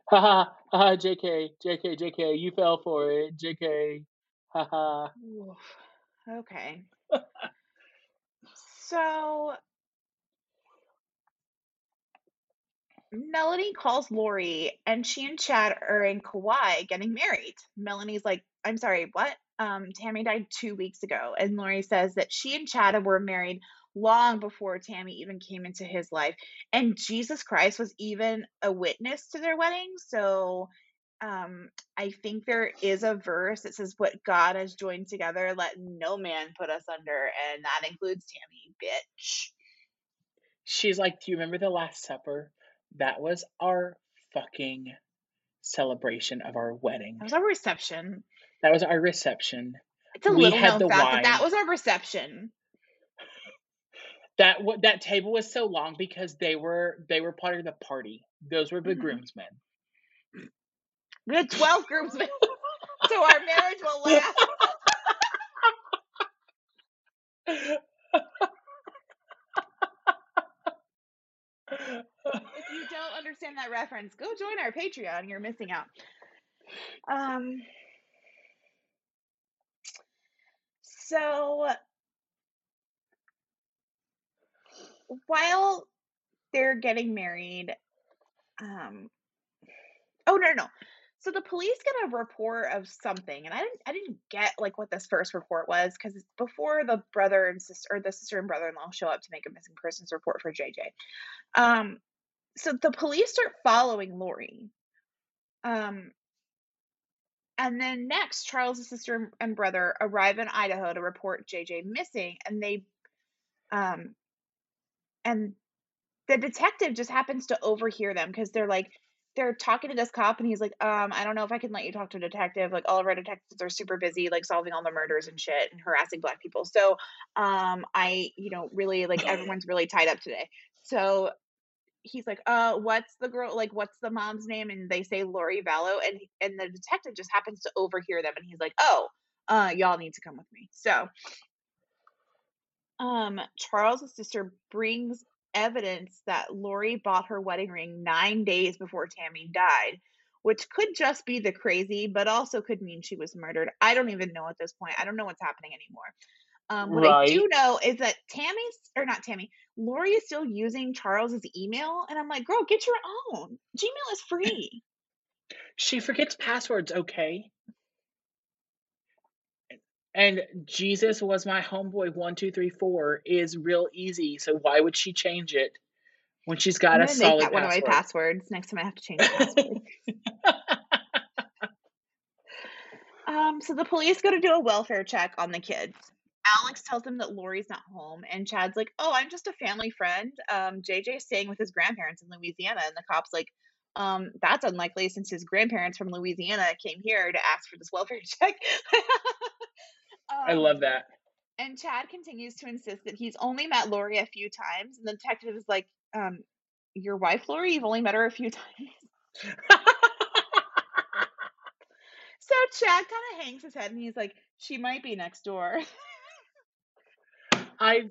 Ha ha ha! Jk. Jk. Jk. You fell for it. Jk. Ha ha. Okay. so Melanie calls Lori and she and Chad are in Kauai getting married. Melanie's like, I'm sorry, what? Um, Tammy died two weeks ago. And Lori says that she and Chad were married long before Tammy even came into his life. And Jesus Christ was even a witness to their wedding. So um I think there is a verse that says what God has joined together, let no man put us under, and that includes Tammy, bitch. She's like, Do you remember the Last Supper? That was our fucking celebration of our wedding. That was our reception. That was our reception. It's a We little known fact that that was our reception. That that table was so long because they were they were part of the party. Those were the Mhm. groomsmen. We had 12 groomsmen. so our marriage will last. If you don't understand that reference, go join our Patreon. You're missing out. Um so while they're getting married, um oh no no no. So the police get a report of something, and I didn't I didn't get like what this first report was because before the brother and sister or the sister and brother in law show up to make a missing persons report for JJ. Um so the police start following Lori. Um and then next, Charles' sister and brother arrive in Idaho to report JJ missing, and they, um, and the detective just happens to overhear them because they're like, they're talking to this cop, and he's like, um, I don't know if I can let you talk to a detective. Like, all of our detectives are super busy, like solving all the murders and shit and harassing black people. So, um, I, you know, really like everyone's really tied up today. So he's like, uh, what's the girl like what's the mom's name? And they say Lori Vallow, and and the detective just happens to overhear them and he's like, Oh, uh, y'all need to come with me. So um Charles' sister brings evidence that Lori bought her wedding ring nine days before Tammy died, which could just be the crazy, but also could mean she was murdered. I don't even know at this point. I don't know what's happening anymore. Um, what I do know is that Tammy's or not Tammy, Lori is still using Charles's email, and I'm like, girl, get your own. Gmail is free. She forgets passwords, okay? And Jesus was my homeboy one two three four is real easy, so why would she change it when she's got I'm a gonna make solid that one of my passwords next time I have to change the password. Um, so the police go to do a welfare check on the kids. Alex tells them that Lori's not home, and Chad's like, "Oh, I'm just a family friend. Um, JJ's staying with his grandparents in Louisiana." And the cop's like, "Um, that's unlikely since his grandparents from Louisiana came here to ask for this welfare check." I um, love that. and Chad continues to insist that he's only met Lori a few times, and the detective is like, um, "Your wife, Lori? You've only met her a few times." So Chad kind of hangs his head, and he's like, "She might be next door." I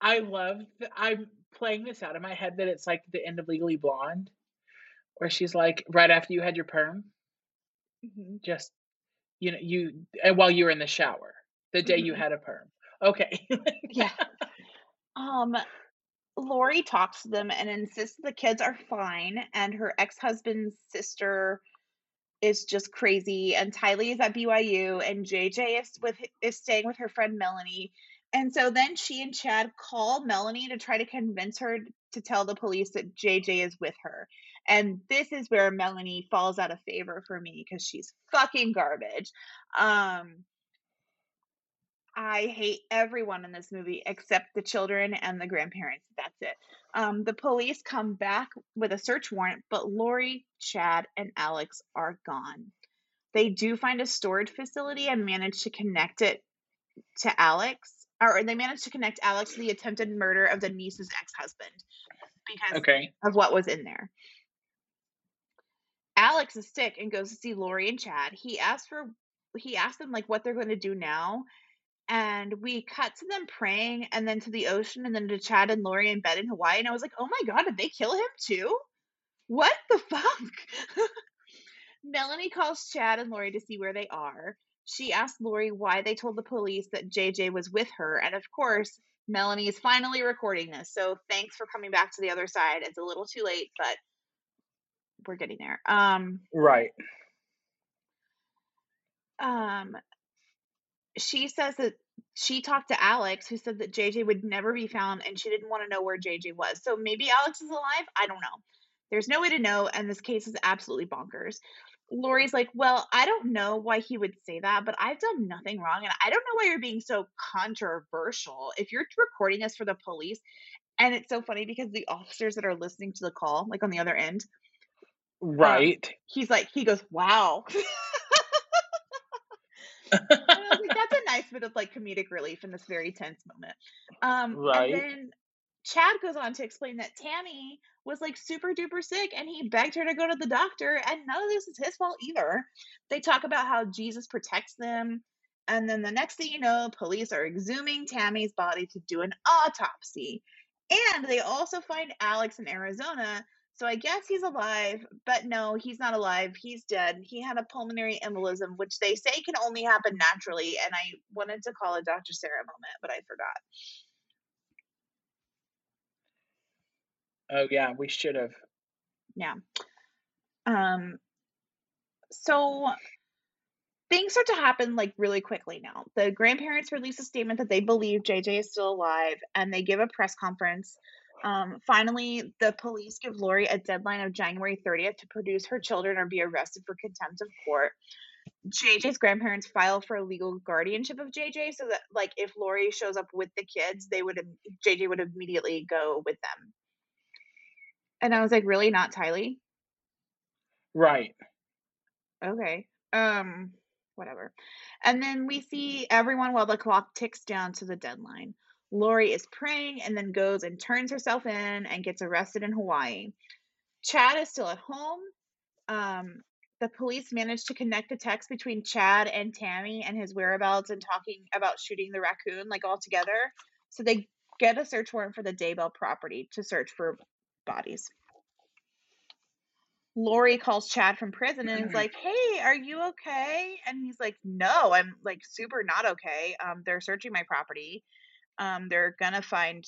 I love I'm playing this out in my head that it's like the end of Legally Blonde, where she's like right after you had your perm, Mhm. just you know you and while you were in the shower the day you Mhm. had a perm. Okay. Yeah. Um, Lori talks to them and insists the kids are fine, and her ex-husband's sister is just crazy, and Tylee is at BYU, and JJ is with is staying with her friend Melanie. And so then she and Chad call Melanie to try to convince her to tell the police that JJ is with her. And this is where Melanie falls out of favor for me because she's fucking garbage. Um, I hate everyone in this movie except the children and the grandparents. That's it. Um, the police come back with a search warrant, but Lori, Chad, and Alex are gone. They do find a storage facility and manage to connect it to Alex, or they manage to connect Alex to the attempted murder of the niece's ex husband because okay. of what was in there. Alex is sick and goes to see Lori and Chad. He asks for he asks them like what they're going to do now. And we cut to them praying and then to the ocean and then to Chad and Lori in bed in Hawaii. And I was like, oh my God, did they kill him too? What the fuck? Melanie calls Chad and Lori to see where they are. She asks Lori why they told the police that JJ was with her. And of course, Melanie is finally recording this. So thanks for coming back to the other side. It's a little too late, but we're getting there. Um Right. um she says that she talked to Alex who said that JJ would never be found and she didn't want to know where JJ was. So maybe Alex is alive? I don't know. There's no way to know and this case is absolutely bonkers. Lori's like, Well, I don't know why he would say that, but I've done nothing wrong. And I don't know why you're being so controversial. If you're recording this for the police, and it's so funny because the officers that are listening to the call, like on the other end, um, Right. he's like, he goes, Wow. nice bit of like comedic relief in this very tense moment. Um, and Right. then Chad goes on to explain that Tammy was like super duper sick and he begged her to go to the doctor, and none of this is his fault either. They talk about how Jesus protects them. And then the next thing you know, police are exhuming Tammy's body to do an autopsy. And they also find Alex in Arizona. So I guess he's alive, but no, he's not alive. He's dead. He had a pulmonary embolism, which they say can only happen naturally. And I wanted to call it Dr. Sarah moment, but I forgot. Oh yeah, we should have. Yeah. Um, so things start to happen like really quickly now. The grandparents release a statement that they believe JJ is still alive and they give a press conference. Um, finally, the police give Lori a deadline of January 30th to produce her children or be arrested for contempt of court. JJ's grandparents file for legal guardianship of JJ so that like if Lori shows up with the kids, they would JJ would immediately go with them. And I was like, really not Tylee? Right. Okay. Um, whatever. And then we see everyone while the clock ticks down to the deadline. Lori is praying and then goes and turns herself in and gets arrested in Hawaii. Chad is still at home. Um, the police managed to connect a text between Chad and Tammy and his whereabouts and talking about shooting the raccoon like all together. So they get a search warrant for the Daybell property to search for bodies. Lori calls Chad from prison and is like, "Hey, are you okay?" And he's like, "No, I'm like super not okay. Um, they're searching my property. Um, they're gonna find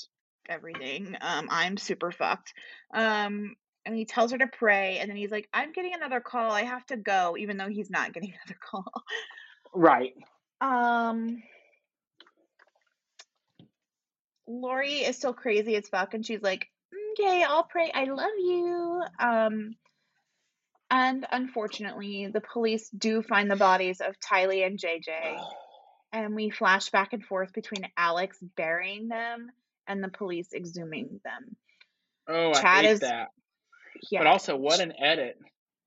everything. Um, I'm super fucked." Um, and he tells her to pray, and then he's like, "I'm getting another call. I have to go," even though he's not getting another call. Right. Um, Lori is still crazy as fuck, and she's like, "Okay, I'll pray. I love you." Um. And unfortunately, the police do find the bodies of Tylee and JJ, and we flash back and forth between Alex burying them and the police exhuming them. Oh, I hate is that. Yeah. But also, what an edit.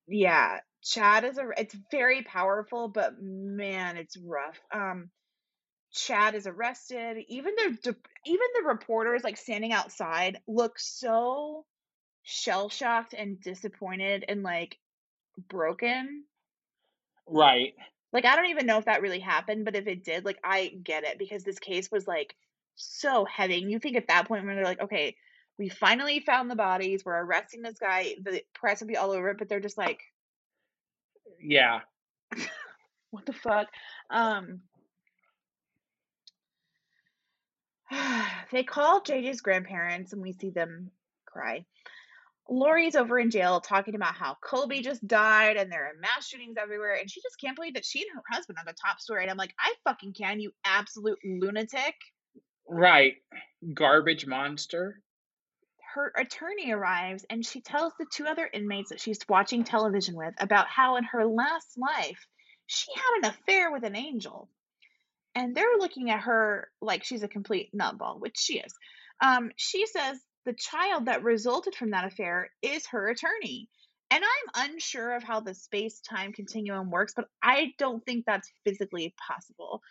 yeah. Chad is a it's very powerful, but man, it's rough. Um, Chad is arrested. Even the even the reporters like standing outside look so shell shocked and disappointed and like broken. Right. Like I don't even know if that really happened, but if it did, like I get it because this case was like so heavy. And you think at that point when they're like, okay, we finally found the bodies, we're arresting this guy, the press would be all over it, but they're just like, Yeah. what the fuck? Um they call JJ's grandparents and we see them cry. Lori's over in jail talking about how Kobe just died and there are mass shootings everywhere, and she just can't believe that she and her husband are the top story. And I'm like, I fucking can, you absolute lunatic. Right. Garbage monster. Her attorney arrives and she tells the two other inmates that she's watching television with about how in her last life she had an affair with an angel. And they're looking at her like she's a complete nutball, which she is. Um, she says the child that resulted from that affair is her attorney. And I'm unsure of how the space time continuum works, but I don't think that's physically possible.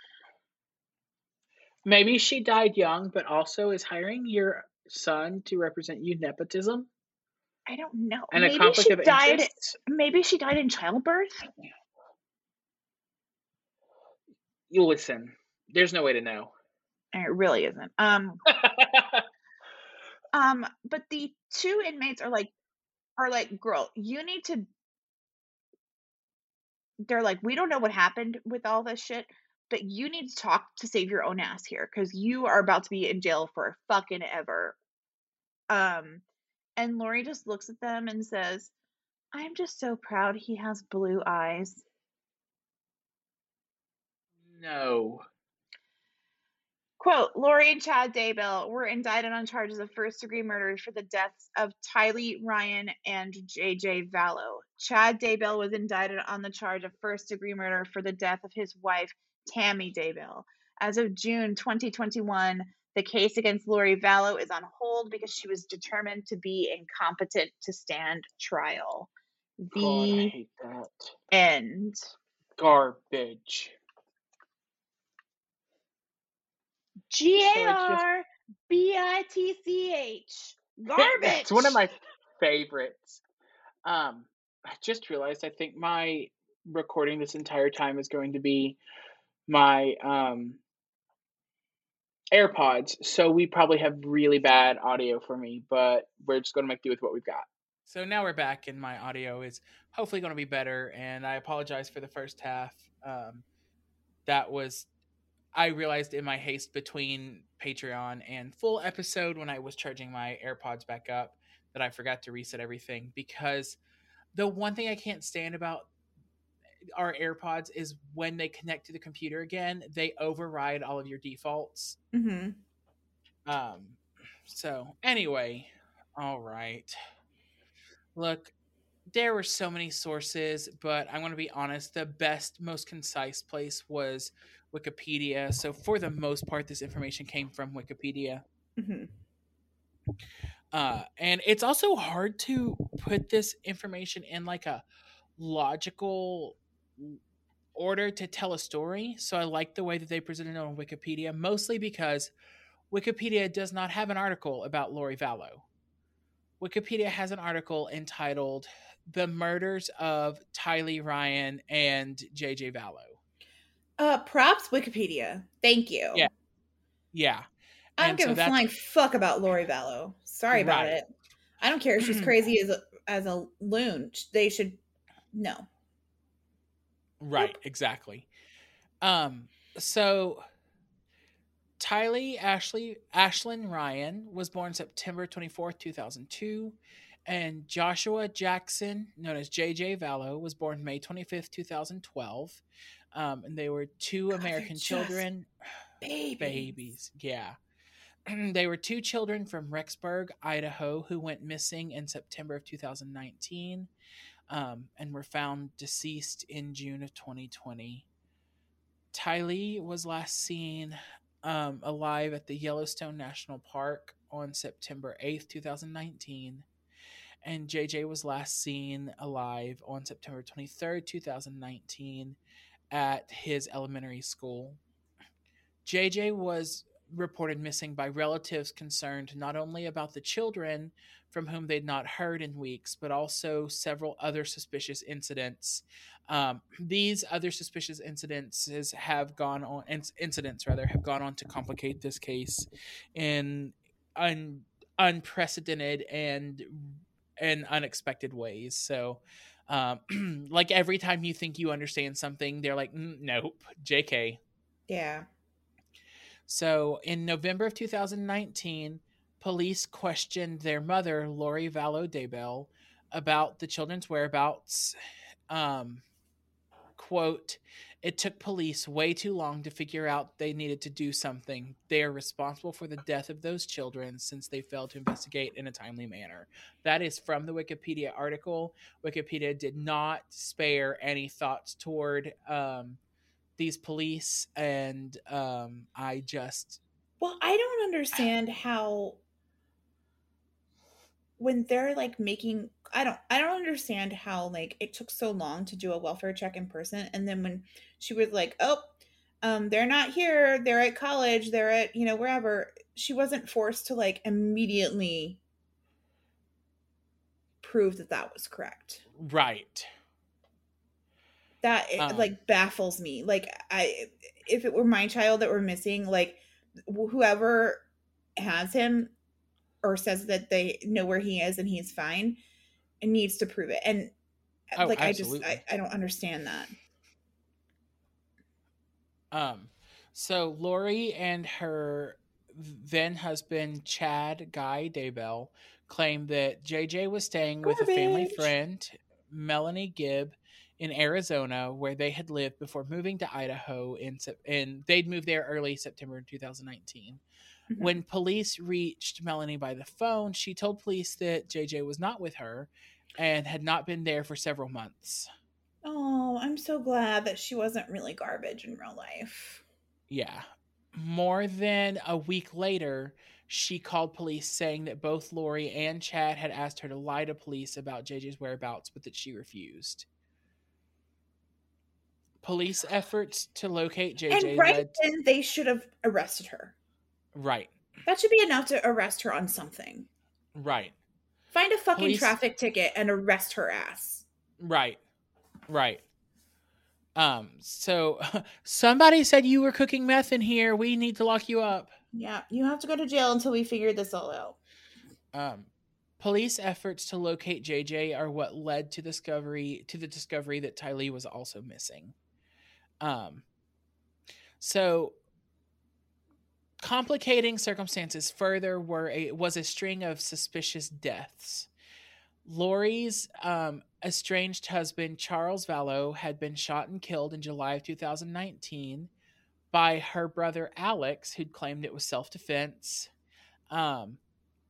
Maybe she died young, but also is hiring your son to represent you nepotism. I don't know. And a maybe conflict she of died. interest. Maybe she died in childbirth. You listen. There's no way to know. It really isn't. Um, um, but the two inmates are like, are like, girl, you need to. They're like, we don't know what happened with all this shit, but you need to talk to save your own ass here because you are about to be in jail for fucking ever. Um, and Lori just looks at them and says, I'm just so proud he has blue eyes. no. Quote, Lori and Chad Daybell were indicted on charges of first degree murder for the deaths of Tylee Ryan and JJ Vallow. Chad Daybell was indicted on the charge of first degree murder for the death of his wife, Tammy Daybell. As of June 2021, the case against Lori Vallow is on hold because she was determined to be incompetent to stand trial. God, I The hate that. end. Garbage. G A So it's just R B I T C H. Garbage. That's one of my favorites. Um, I just realized I think my recording this entire time is going to be my um AirPods, so we probably have really bad audio for me, but we're just going to make do with what we've got. So now we're back, and my audio is hopefully going to be better. And I apologize for the first half. Um, that was I realized in my haste between Patreon and full episode when I was charging my AirPods back up that I forgot to reset everything because the one thing I can't stand about our AirPods is when they connect to the computer again, they override all of your defaults. Mm-hmm. Um so anyway, all right. Look, there were so many sources, but I'm going to be honest, the best most concise place was Wikipedia. So for the most part this information came from Wikipedia. Mm-hmm. Uh, and it's also hard to put this information in like a logical order to tell a story. So I like the way that they presented it on Wikipedia, mostly because Wikipedia does not have an article about Lori Vallow. Wikipedia has an article entitled "The Murders of Tylee Ryan and JJ Vallow." Uh, props Wikipedia. Thank you. Yeah. Yeah, I don't and give so a flying fuck about Lori Vallow. Sorry about Right. it. I don't care if she's crazy as a, as a loon. They should no. Right, exactly. Um, so Tylee Ashley Ashlyn Ryan was born September 24th, 2002, and Joshua Jackson, known as JJ Vallow, was born May 25th, 2012. Um, and they were two God, American children, Baby. babies. Yeah. they were two children from Rexburg, Idaho, who went missing in September of 2019 um, and were found deceased in June of 2020. Tylee was last seen um, alive at the Yellowstone National Park on September 8th, 2019. And JJ was last seen alive on September 23rd, 2019, at his elementary school. JJ was reported missing by relatives concerned not only about the children from whom they'd not heard in weeks, but also several other suspicious incidents. Um, these other suspicious incidences have gone on, inc- incidents rather, have gone on to complicate this case in un, unprecedented and and unexpected ways. So, um, like every time you think you understand something, they're like, "Mm, "Nope, Jk." Yeah. So in November of 2019, police questioned their mother, Lori Vallow Daybell, about the children's whereabouts. Um, quote, it took police way too long to figure out they needed to do something. They are responsible for the death of those children since they failed to investigate in a timely manner. That is from the Wikipedia article. Wikipedia did not spare any thoughts toward um, these police, and um, I just Well, I don't understand how when they're like making I don't I don't understand how like it took so long to do a welfare check in person and then when she was like, "Oh, um they're not here. They're at college. They're at, you know, wherever." She wasn't forced to like immediately prove that that was correct. Right. That Um. like baffles me. Like I, if it were my child that were missing, like wh- whoever has him or says that they know where he is and he's fine, needs to prove it. And Oh, like I just. I, I don't understand that. Um, so Lori and her then husband Chad Guy Daybell claimed that JJ was staying with a family friend, Melanie Gibb, in Arizona, where they had lived before moving to Idaho in and they'd moved there early September 2019. Mhm. When police reached Melanie by the phone, she told police that JJ was not with her and had not been there for several months. Oh, I'm so glad that she wasn't really garbage in real life. Yeah. More than a week later, she called police saying that both Lori and Chad had asked her to lie to police about JJ's whereabouts, but that she refused. Police efforts to locate JJ and right then they should have arrested her. right, That should be enough to arrest her on something. right, Find a fucking Police- traffic ticket and arrest her ass. right, right. Um, so somebody said you were cooking meth in here. We need to lock you up. Yeah, you have to go to jail until we figure this all out. Um, police efforts to locate JJ are what led to discovery to the discovery that Tylee was also missing. Um, so complicating circumstances further were a was a string of suspicious deaths. Lori's um, estranged husband Charles Vallow had been shot and killed in July of 2019 by her brother Alex, who'd claimed it was self defense. Um,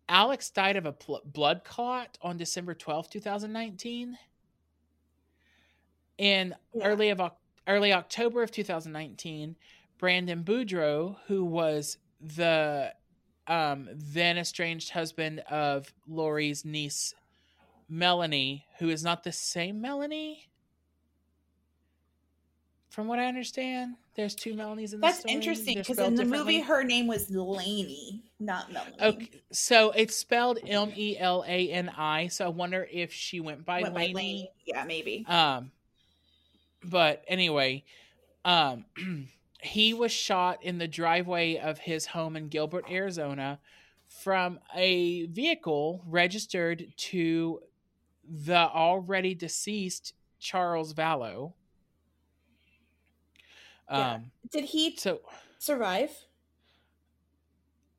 Alex died of a pl- blood clot on December twelfth, two 2019. In Yeah. early of early October of 2019, Brandon Boudreaux, who was the um, then estranged husband of Lori's niece Melanie, who is not the same Melanie. From what I understand, there's two Melanies in the That's story. interesting because in the movie her name was Laney, not Melanie. Okay, so it's spelled M E L A N I. So I wonder if she went by Went by Lainey. Laney. Yeah, maybe. Um, but anyway, um, he was shot in the driveway of his home in Gilbert, Arizona, from a vehicle registered to the already deceased Charles Vallow. Yeah. Um, Did he so survive?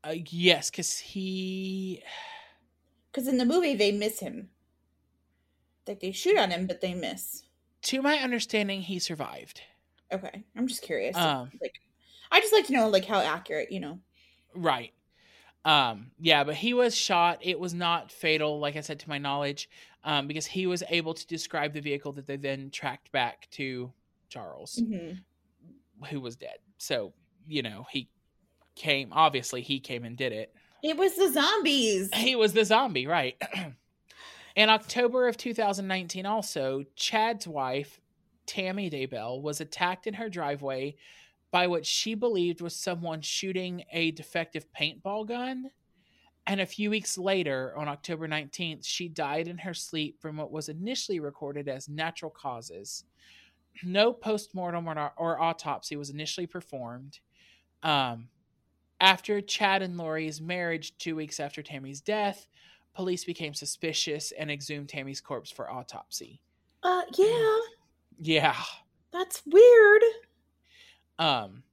uh, yes, because he Because in the movie they miss him. Like they shoot on him, but they miss. to my understanding, he survived. Okay, I'm just curious. Um, like, I just like to know like how accurate, you know. Right. Um, yeah, but he was shot. It was not fatal, like I said, to my knowledge, um, because he was able to describe the vehicle that they then tracked back to Charles, Mhm. who was dead. So, you know, he came, obviously, he came and did it. It was the zombies. He was the zombie, right? In October of 2019, also, Chad's wife, Tammy Daybell, was attacked in her driveway by what she believed was someone shooting a defective paintball gun. And a few weeks later, on October 19th, she died in her sleep from what was initially recorded as natural causes. No postmortem or, or autopsy was initially performed. Um, after Chad and Lori's marriage, two weeks after Tammy's death, police became suspicious and exhumed Tammy's corpse for autopsy. Uh, yeah, Yeah. that's weird. Um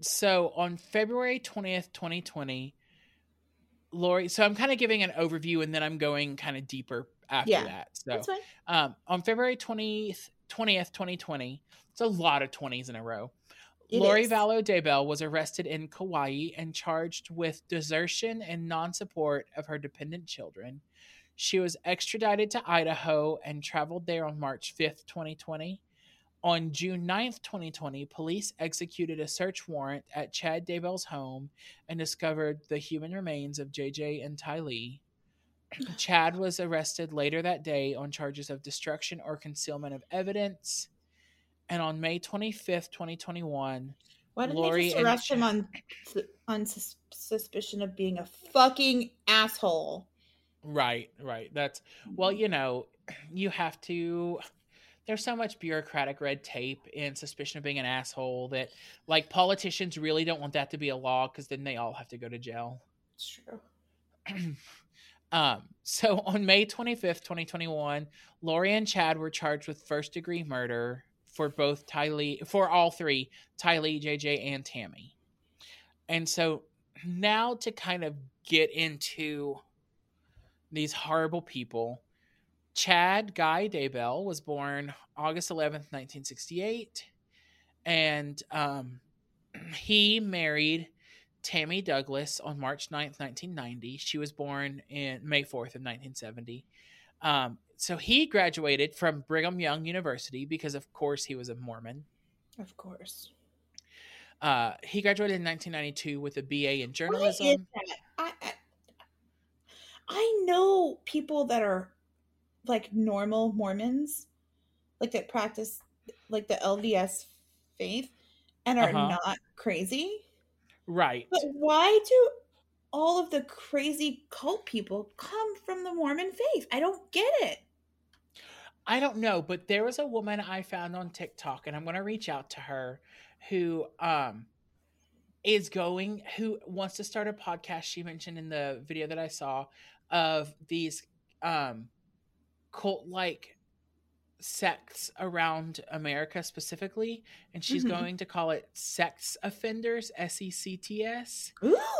so on February 20th, 2020, Lori so I'm kind of giving an overview and then I'm going kind of deeper after Yeah. that. So um on February 20th, 20th, 2020, it's a lot of 20s in a row. It Lori is. Vallow Daybell was arrested in Kauai and charged with desertion and non support of her dependent children. She was extradited to Idaho and traveled there on March 5th, 2020. On June 9th, 2020, police executed a search warrant at Chad Daybell's home and discovered the human remains of JJ and Tylee. Chad was arrested later that day on charges of destruction or concealment of evidence. And on May 25th, 2021, Why didn't Lori they just arrest him on on sus- suspicion of being a fucking asshole? Right, right. That's well, you know, you have to there's so much bureaucratic red tape and suspicion of being an asshole that like politicians really don't want that to be a law because then they all have to go to jail. It's true. um, so on May 25th, 2021, Lori and Chad were charged with first degree murder for both Tylee, for all three, Tylee, JJ, and Tammy. And so now to kind of get into these horrible people, Chad Guy Daybell was born August 11th, 1968. And um, he married Tammy Douglas on March 9th, 1990. She was born in May 4th of 1970. Um, so he graduated from Brigham Young University because, of course, he was a Mormon. Of course. Uh, he graduated in 1992 with a BA in journalism. I, I I know people that are like normal Mormons, like that practice like the LDS faith and are Uh-huh. not crazy. Right. But why do all of the crazy cult people come from the Mormon faith? I don't get it. I don't know, but there was a woman I found on TikTok, and I'm going to reach out to her, who um is going, who wants to start a podcast. She mentioned in the video that I saw of these um cult like sects around America specifically, and she's Mhm. going to call it sex offenders, S E C T S.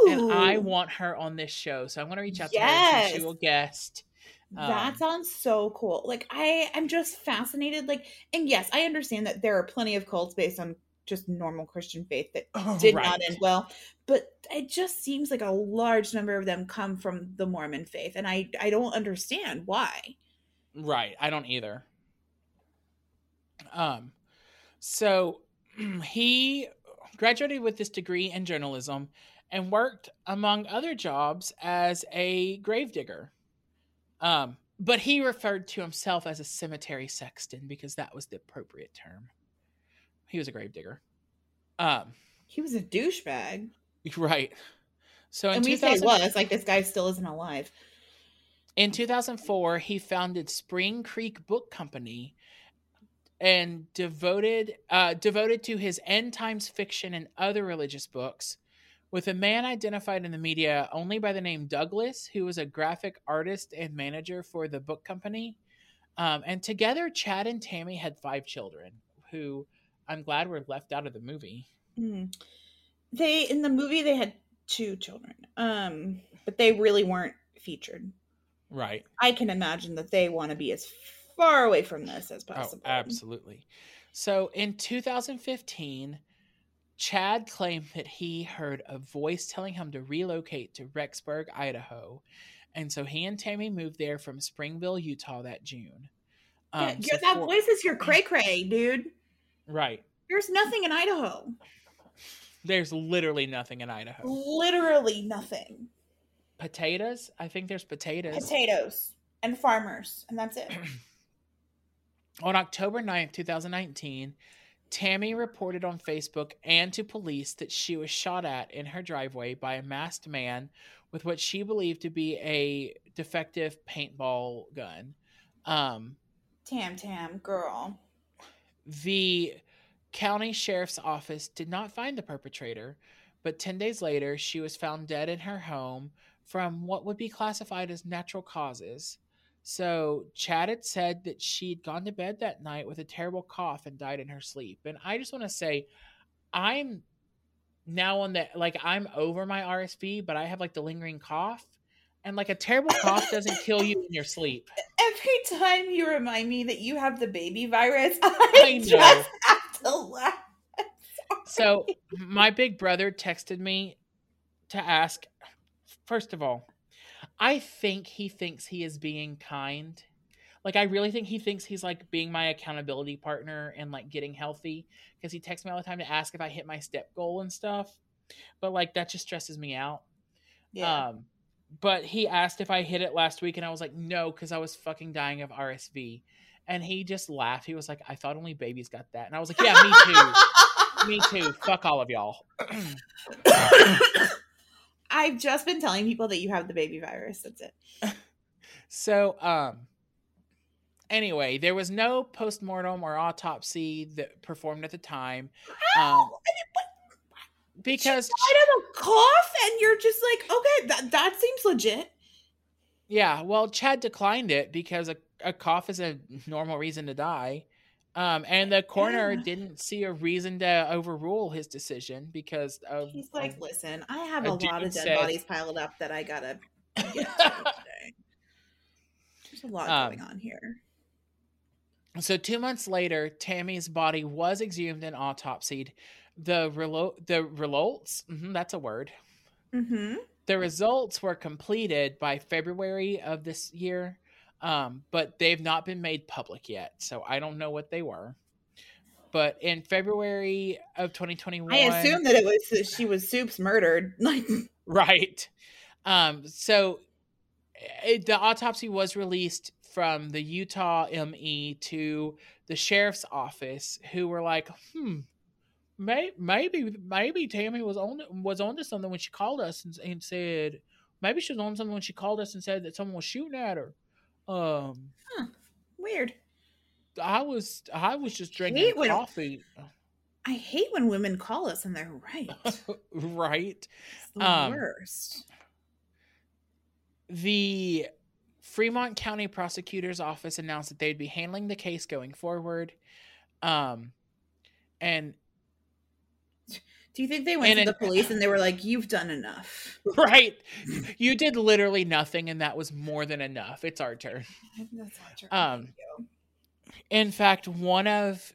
And I want her on this show, so I'm going to reach out to her and she will guest. that um, sounds so cool. Like I, I'm just fascinated. Like, and yes, I understand that there are plenty of cults based on just normal Christian faith that did not Right. end well, but it just seems like a large number of them come from the Mormon faith, and I, I don't understand why. Right. I don't either. Um, so he graduated with this degree in journalism and worked, among other jobs, as a gravedigger. Um, but he referred to himself as a cemetery sexton because that was the appropriate term. He was a gravedigger. Um, He was a douchebag, right. So in and we say 2000 was like this guy still isn't alive. In 2004, he founded Spring Creek Book Company and devoted uh, devoted to his end times fiction and other religious books with a man identified in the media only by the name Douglas, who was a graphic artist and manager for the book company. Um, and together, Chad and Tammy had five children, who I'm glad we're left out of the movie. Mm. They in the movie they had two children, um, but they really weren't featured. Right. I can imagine that they want to be as far away from this as Oh, possible. absolutely. So in 2015, Chad claimed that he heard a voice telling him to relocate to Rexburg, Idaho. And so he and Tammy moved there from Springville, Utah that June. Um, yeah, so that for- voice is your cray cray, dude. Right. There's nothing in Idaho. There's literally nothing in Idaho. Literally nothing. Potatoes? I think there's potatoes. Potatoes and farmers, and that's it. On October 9th, 2019, Tammy reported on Facebook and to police that she was shot at in her driveway by a masked man with what she believed to be a defective paintball gun. Um, Tam Tam, girl. The county sheriff's office did not find the perpetrator, but 10 days later, she was found dead in her home from what would be classified as natural causes. So, Chad had said that she'd gone to bed that night with a terrible cough and died in her sleep. And I just want to say, I'm now on the like, I'm over my RSV, but I have like the lingering cough. And like a terrible cough doesn't kill you in your sleep. Every time you remind me that you have the baby virus, I, I just have to laugh. So my big brother texted me to ask first of all, I think he thinks he is being kind. Like I really think he thinks he's like being my accountability partner and like getting healthy because he texts me all the time to ask if I hit my step goal and stuff. But like that just stresses me out. Yeah. Um but he asked if I hit it last week and I was like no cuz I was fucking dying of RSV. And he just laughed. He was like I thought only babies got that. And I was like yeah, me too. me too. Fuck all of y'all. I've just been telling people that you have the baby virus. That's it. so, um, anyway, there was no postmortem or autopsy that performed at the time. How? Um, because she died of a cough, and you're just like, okay, that that seems legit. yeah, well, Chad declined it because a, a cough is a normal reason to die. Um, and the coroner Yeah. didn't see a reason to overrule his decision because of, He's like, of- listen, I have a a, lot of dead said- bodies piled up that I gotta get to today. There's a lot Um, going on here. So two months later, Tammy's body was exhumed and autopsied. The relo- the results, mhm, that's a word. Mm-hmm. The results were completed by February of this year, um, but they've not been made public yet. So I don't know what they were. But in February of 2021, I assume that it was that she was Soup's murdered. Like, right. Um, so it, the autopsy was released from the Utah ME to the sheriff's office, who were like, "Hmm, may, maybe maybe Tammy was on was onto something when she called us and, and said maybe she was on something when she called us and said that someone was shooting at her." Um, weird. I was I was just drinking when- coffee, I hate when women call us and they're right. It's right? the Um, worst. the Fremont County Prosecutor's Office announced that they'd be handling the case going forward. Um, and Do you think they went and to it- the police and they were like, "You've done enough"? right, you did literally nothing, and that was more than enough. It's our turn. That's. Um, In fact, one of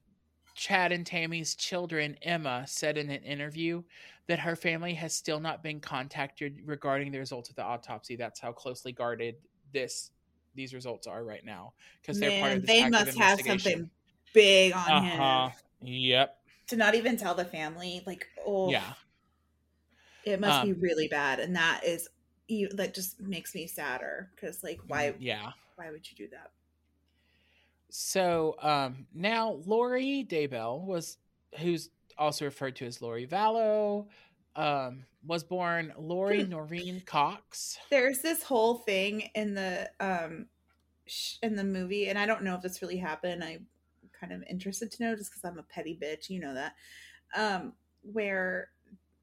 Chad and Tammy's children, Emma, said in an interview that her family has still not been contacted regarding the results of the autopsy. That's how closely guarded this these results are right now because they're part of this they must have something big on Uh-huh. him Yep. To not even tell the family. Like, oh, Yeah. it must be Um, really bad, and that is you. That just makes me sadder because, like, why? Yeah. Why would you do that? So um now Lori Daybell was who's also referred to as Lori Vallow, um, was born Lori Hmm. Noreen Cox. There's this whole thing in the um in the movie, and I don't know if this really happened. I'm kind of interested to know just because I'm a petty bitch, you know that. Um, where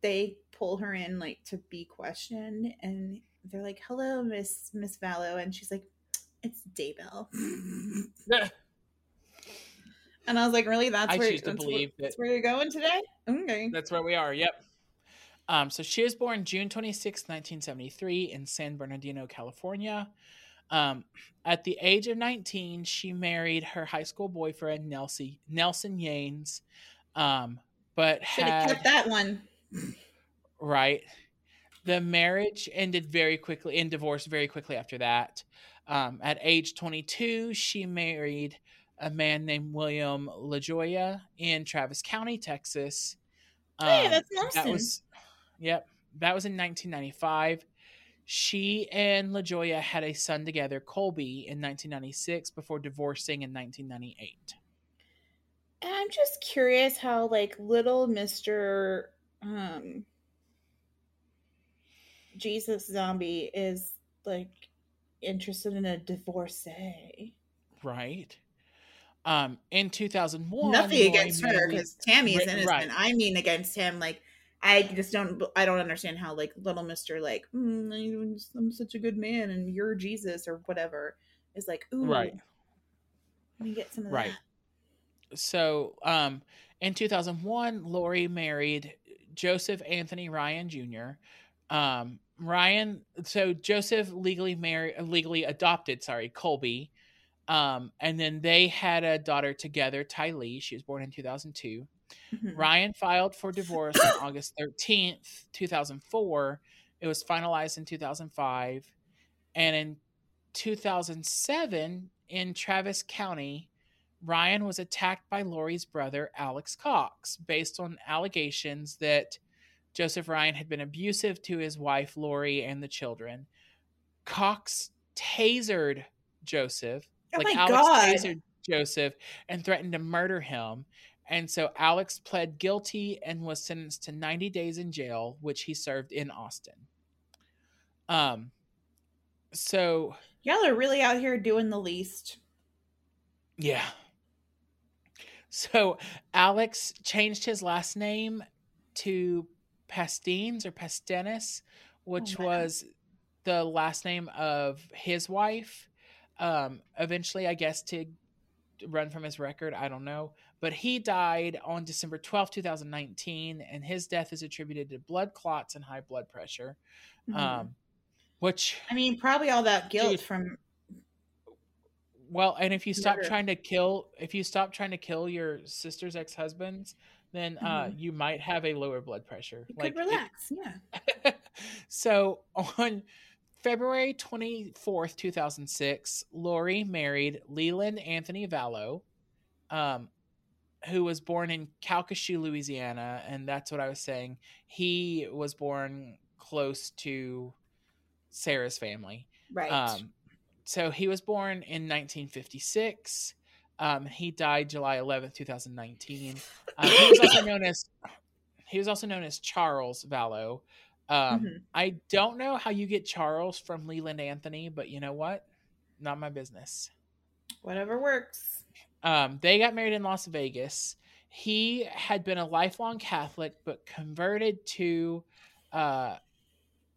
they pull her in like to be questioned, and they're like, "Hello, Miss Miss Vallow," and she's like, "It's Daybell." And I was like, really? That's I where choose to that's, believe where, that's where you're going today? Okay. That's where we are. Yep. Um, so she was born June 26, 1973, in San Bernardino, California. Um, at the age of 19, she married her high school boyfriend, Nelson, Nelson Yanes. Um, but Should had, kept that one. right. The marriage ended very quickly and divorced very quickly after that. Um, at age 22, she married a man named William Lagioia in Travis County, Texas. Hey, Um, that's that Nelson. was, yep, that was in 1995. She and Lagioia had a son together, Colby, in 1996 before divorcing in 1998. And I'm just curious how like little Mr. Um Jesus Zombie is like interested in a divorcee. Right. Um, in 2001, Nothing Lori against her because Tammy is Right, innocent. right. I mean against him. Like I just don't. I don't understand how like little Mister like mm, I'm- such a good man and you're Jesus or whatever is like ooh Right. Let me get some of Right. that. so um in 2001 lori married joseph anthony ryan jr um ryan so joseph legally married legally adopted sorry colby um and then they had a daughter together tylee she was born in 2002 Mhm. ryan filed for divorce on august 13th 2004 it was finalized in 2005 and in 2007 in travis county Ryan was attacked by Lori's brother, Alex Cox, based on allegations that Joseph Ryan had been abusive to his wife, Lori, and the children. Cox tasered Joseph. Oh like my Alex God. tasered Joseph and threatened to murder him. And so Alex pled guilty and was sentenced to 90 days in jail, which he served in Austin. Um, so Y'all are really out here doing the least. yeah. So Alex changed his last name to Pastines or Pastenis, which my God. was the last name of his wife. Um, eventually, I guess to run from his record, I don't know. But he died on December twelfth, two 2019, and his death is attributed to blood clots and high blood pressure. Mhm. Um, which I mean, probably all that guilt Dude. from Well, and if you stop Murder. trying to kill, if you stop trying to kill your sister's ex husbands, then uh, you might have a lower blood pressure. you it- relax. yeah. so on February twenty fourth, two thousand six, Lori married Leland Anthony Vallow, um, who was born in Calcasieu, Louisiana, and that's what I was saying. He was born close to Sarah's family. Right. Um, so he was born in 1956. Um, he died July 11th, 2019. Um, he was also known as he was also known as Charles Vallow. Um, Mhm. I don't know how you get Charles from Leland Anthony, but you know what? Not my business. Whatever works. Um, they got married in Las Vegas. He had been a lifelong Catholic, but converted to uh,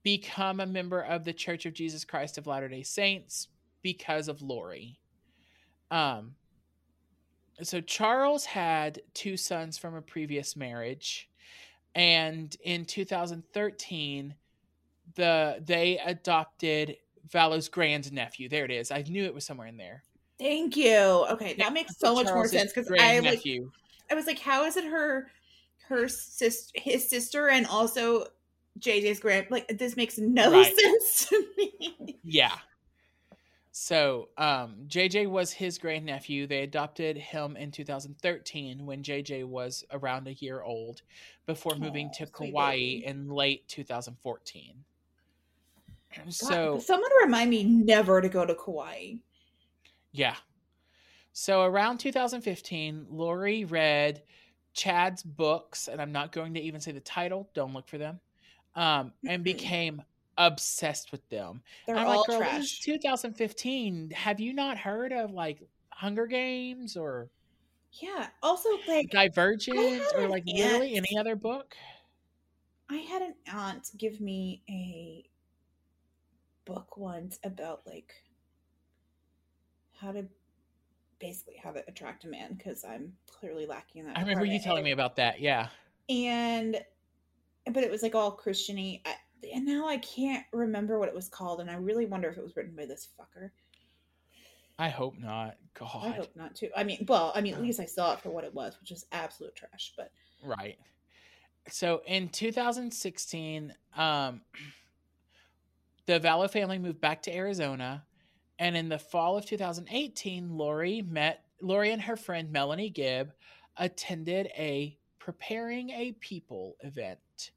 become a member of the Church of Jesus Christ of Latter Day Saints because of Lori. Um, so Charles had two sons from a previous marriage, and in 2013, the they adopted Vallow's grand nephew. There it is. I knew it was somewhere in there. Thank you. Okay, that makes so much more sense because I like. I was like, how is it her her sis his sister and also JJ's grand like this makes no Right. sense to me. Yeah. So, um, JJ was his grandnephew. They adopted him in 2013 when JJ was around a year old before moving to Kauai baby. in late 2014. God, So, someone remind me never to go to Kauai. yeah. So, around 2015, Lori read Chad's books, and I'm not going to even say the title, don't look for them, um, and became obsessed with them. They're I'm all like, girl, trash. 2015. Have you not heard of like Hunger Games or Yeah. Also, like Divergent or an like literally aunt- any other book? I had an aunt give me a book once about like how to basically how to attract a man because I'm clearly lacking that. I remember you telling me about that. Yeah. and but it was like all Christiany. I, and now I can't remember what it was called, and I really wonder if it was written by this fucker. I hope not. God. I hope not too. I mean, well, I mean, at least I saw it for what it was, which is absolute trash. But Right. So in 2016, um, the Vallow family moved back to Arizona, and in the fall of 2018, Lori met Lori and her friend Melanie Gibb attended a preparing a people event.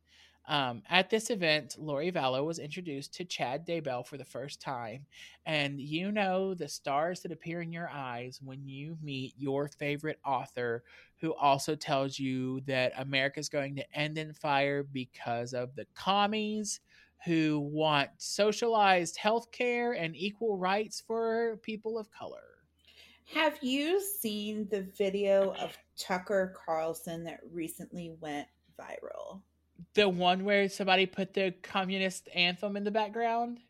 Um, at this event, Lori Vallow was introduced to Chad Daybell for the first time, and you know the stars that appear in your eyes when you meet your favorite author who also tells you that America's going to end in fire because of the commies who want socialized health care and equal rights for people of color. have you seen the video of Tucker Carlson that recently went viral? The one where somebody put the communist anthem in the background?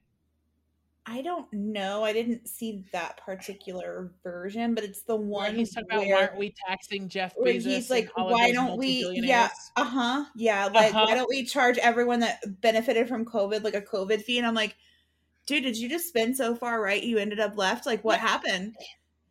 I don't know. I didn't see that particular version, but it's the Where one he's talking about why where aren't we taxing Jeff Bezos? he's like, why don't we? Yeah, uh huh, yeah. Like, Uh-huh. why don't we charge everyone that benefited from COVID like a COVID fee? And I'm like, dude, did you just spin so far right you ended up left? Like, what Yeah. happened?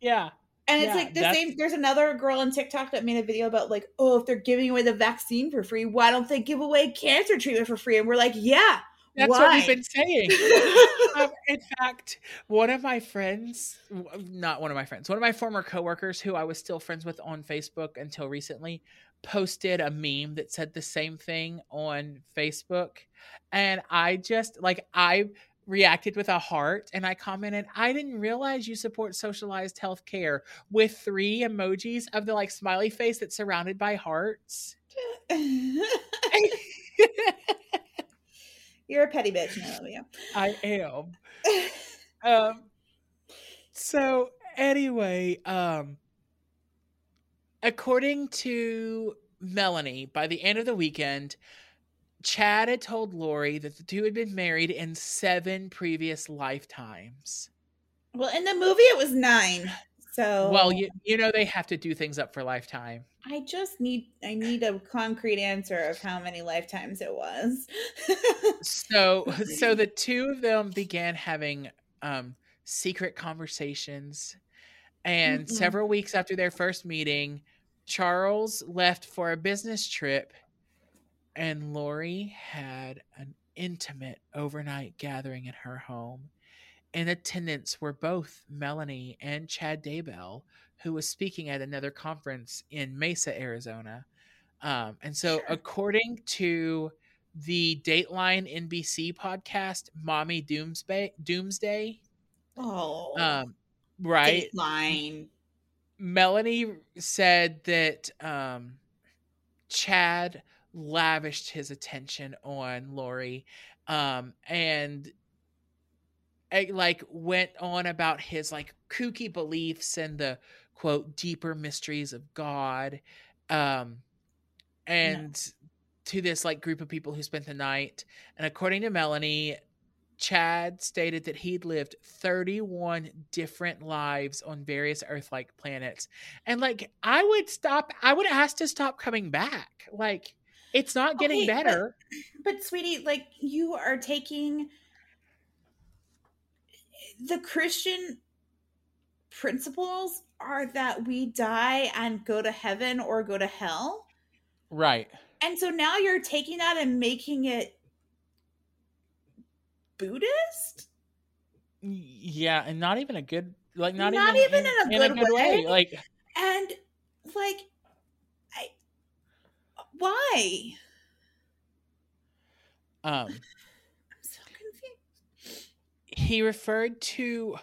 Yeah. And it's Yeah, like the that's- same. There's another girl on TikTok that made a video about like, oh, if they're giving away the vaccine for free, why don't they give away cancer treatment for free? And we're like, yeah, That's why? what we've been saying. um, in fact, one of my friends, not one of my friends, one of my former coworkers who I was still friends with on Facebook until recently, posted a meme that said the same thing on Facebook. And I just, like, I reacted with a heart and I commented, I didn't realize you support socialized health care with three emojis of the like smiley face that's surrounded by hearts. You're a petty bitch, I love you. I am. um, so anyway, um, according to Melanie, by the end of the weekend, Chad had told Lori that the two had been married in seven previous lifetimes. Well, in the movie, it was nine. So Well, you you know they have to do things up for lifetime. I just need I need a concrete answer of how many lifetimes it was. So so the two of them began having um secret conversations and Mm-mm. several weeks after their first meeting, Charles left for a business trip and Lori had an intimate overnight gathering in her home. In attendance were both Melanie and Chad Daybell, who was speaking at another conference in Mesa, Arizona. Um, and so, Sure. according to the Dateline NBC podcast, Mommy Doomsday, Doomsday, oh, um, right? Dateline. Melanie said that um, Chad lavished his attention on Lori um, and eh, like went on about his like kooky beliefs and the quote deeper mysteries of God. Um, and to this like group of people who spent the night. And according to Melanie, Chad stated that he'd lived 31 different lives on various Earth like planets. And like, I would stop, I would ask to stop coming back. Like, it's not getting Okay, better. But sweetie, like you are taking the Christian principles are that we die and go to heaven or go to hell. right. And so now you're taking that and making it Buddhist? Yeah. And not even a good, like, not, Not even, even in a good way. Like, And like why? um, I'm so confused. he referred to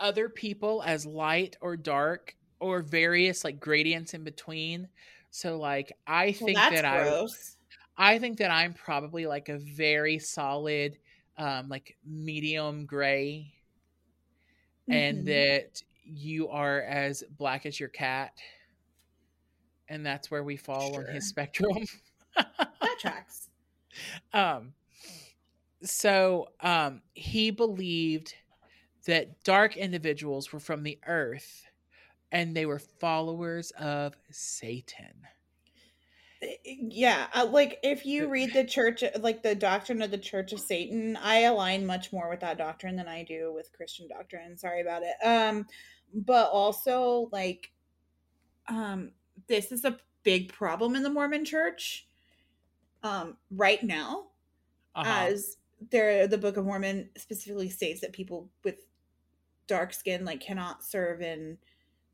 other people as light or dark or various like gradients in between. So like I think that's that I gross. I think that I'm probably like a very solid um like medium gray and Mhm. that you are as black as your cat. And that's where we fall on his spectrum. that tracks. um so um he believed that dark individuals were from the earth and they were followers of satan yeah uh, like if you read the church like the doctrine of the church of satan i align much more with that doctrine than i do with christian doctrine sorry about it um but also like um this is a big problem in the mormon church um right now Uh-huh. as there the book of mormon specifically states that people with dark skin like cannot serve in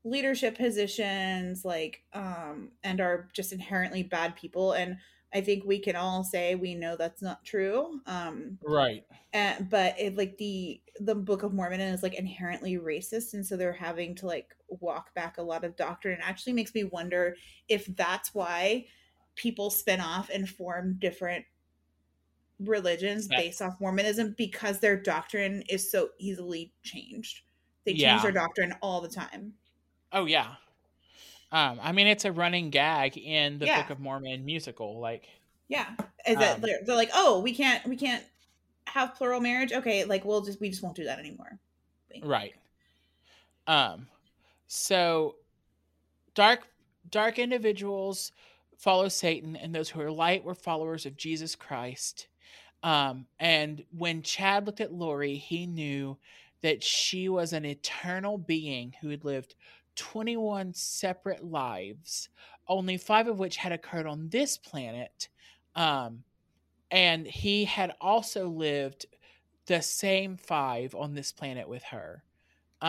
leadership positions like um and are just inherently bad people and i think we can all say we know that's not true um right. and, but it like the the book of mormon is like inherently racist and so they're having to like walk back a lot of doctrine. It actually makes me wonder if that's why people spin off and form different religions That- based off mormonism because their doctrine is so easily changed. They change Yeah. their doctrine all the time. Oh yeah um i mean it's a running gag in the Yeah. book of mormon musical like yeah. Is that Um, they're, they're like oh we can't we can't have plural marriage? Okay like we'll just we just won't do that anymore. Right. Um so dark dark individuals follow satan and those who are light were followers of jesus christ. Um and when chad looked at lori he knew that she was an eternal being who had lived 21 separate lives only five of which had occurred on this planet um and he had also lived the same five on this planet with her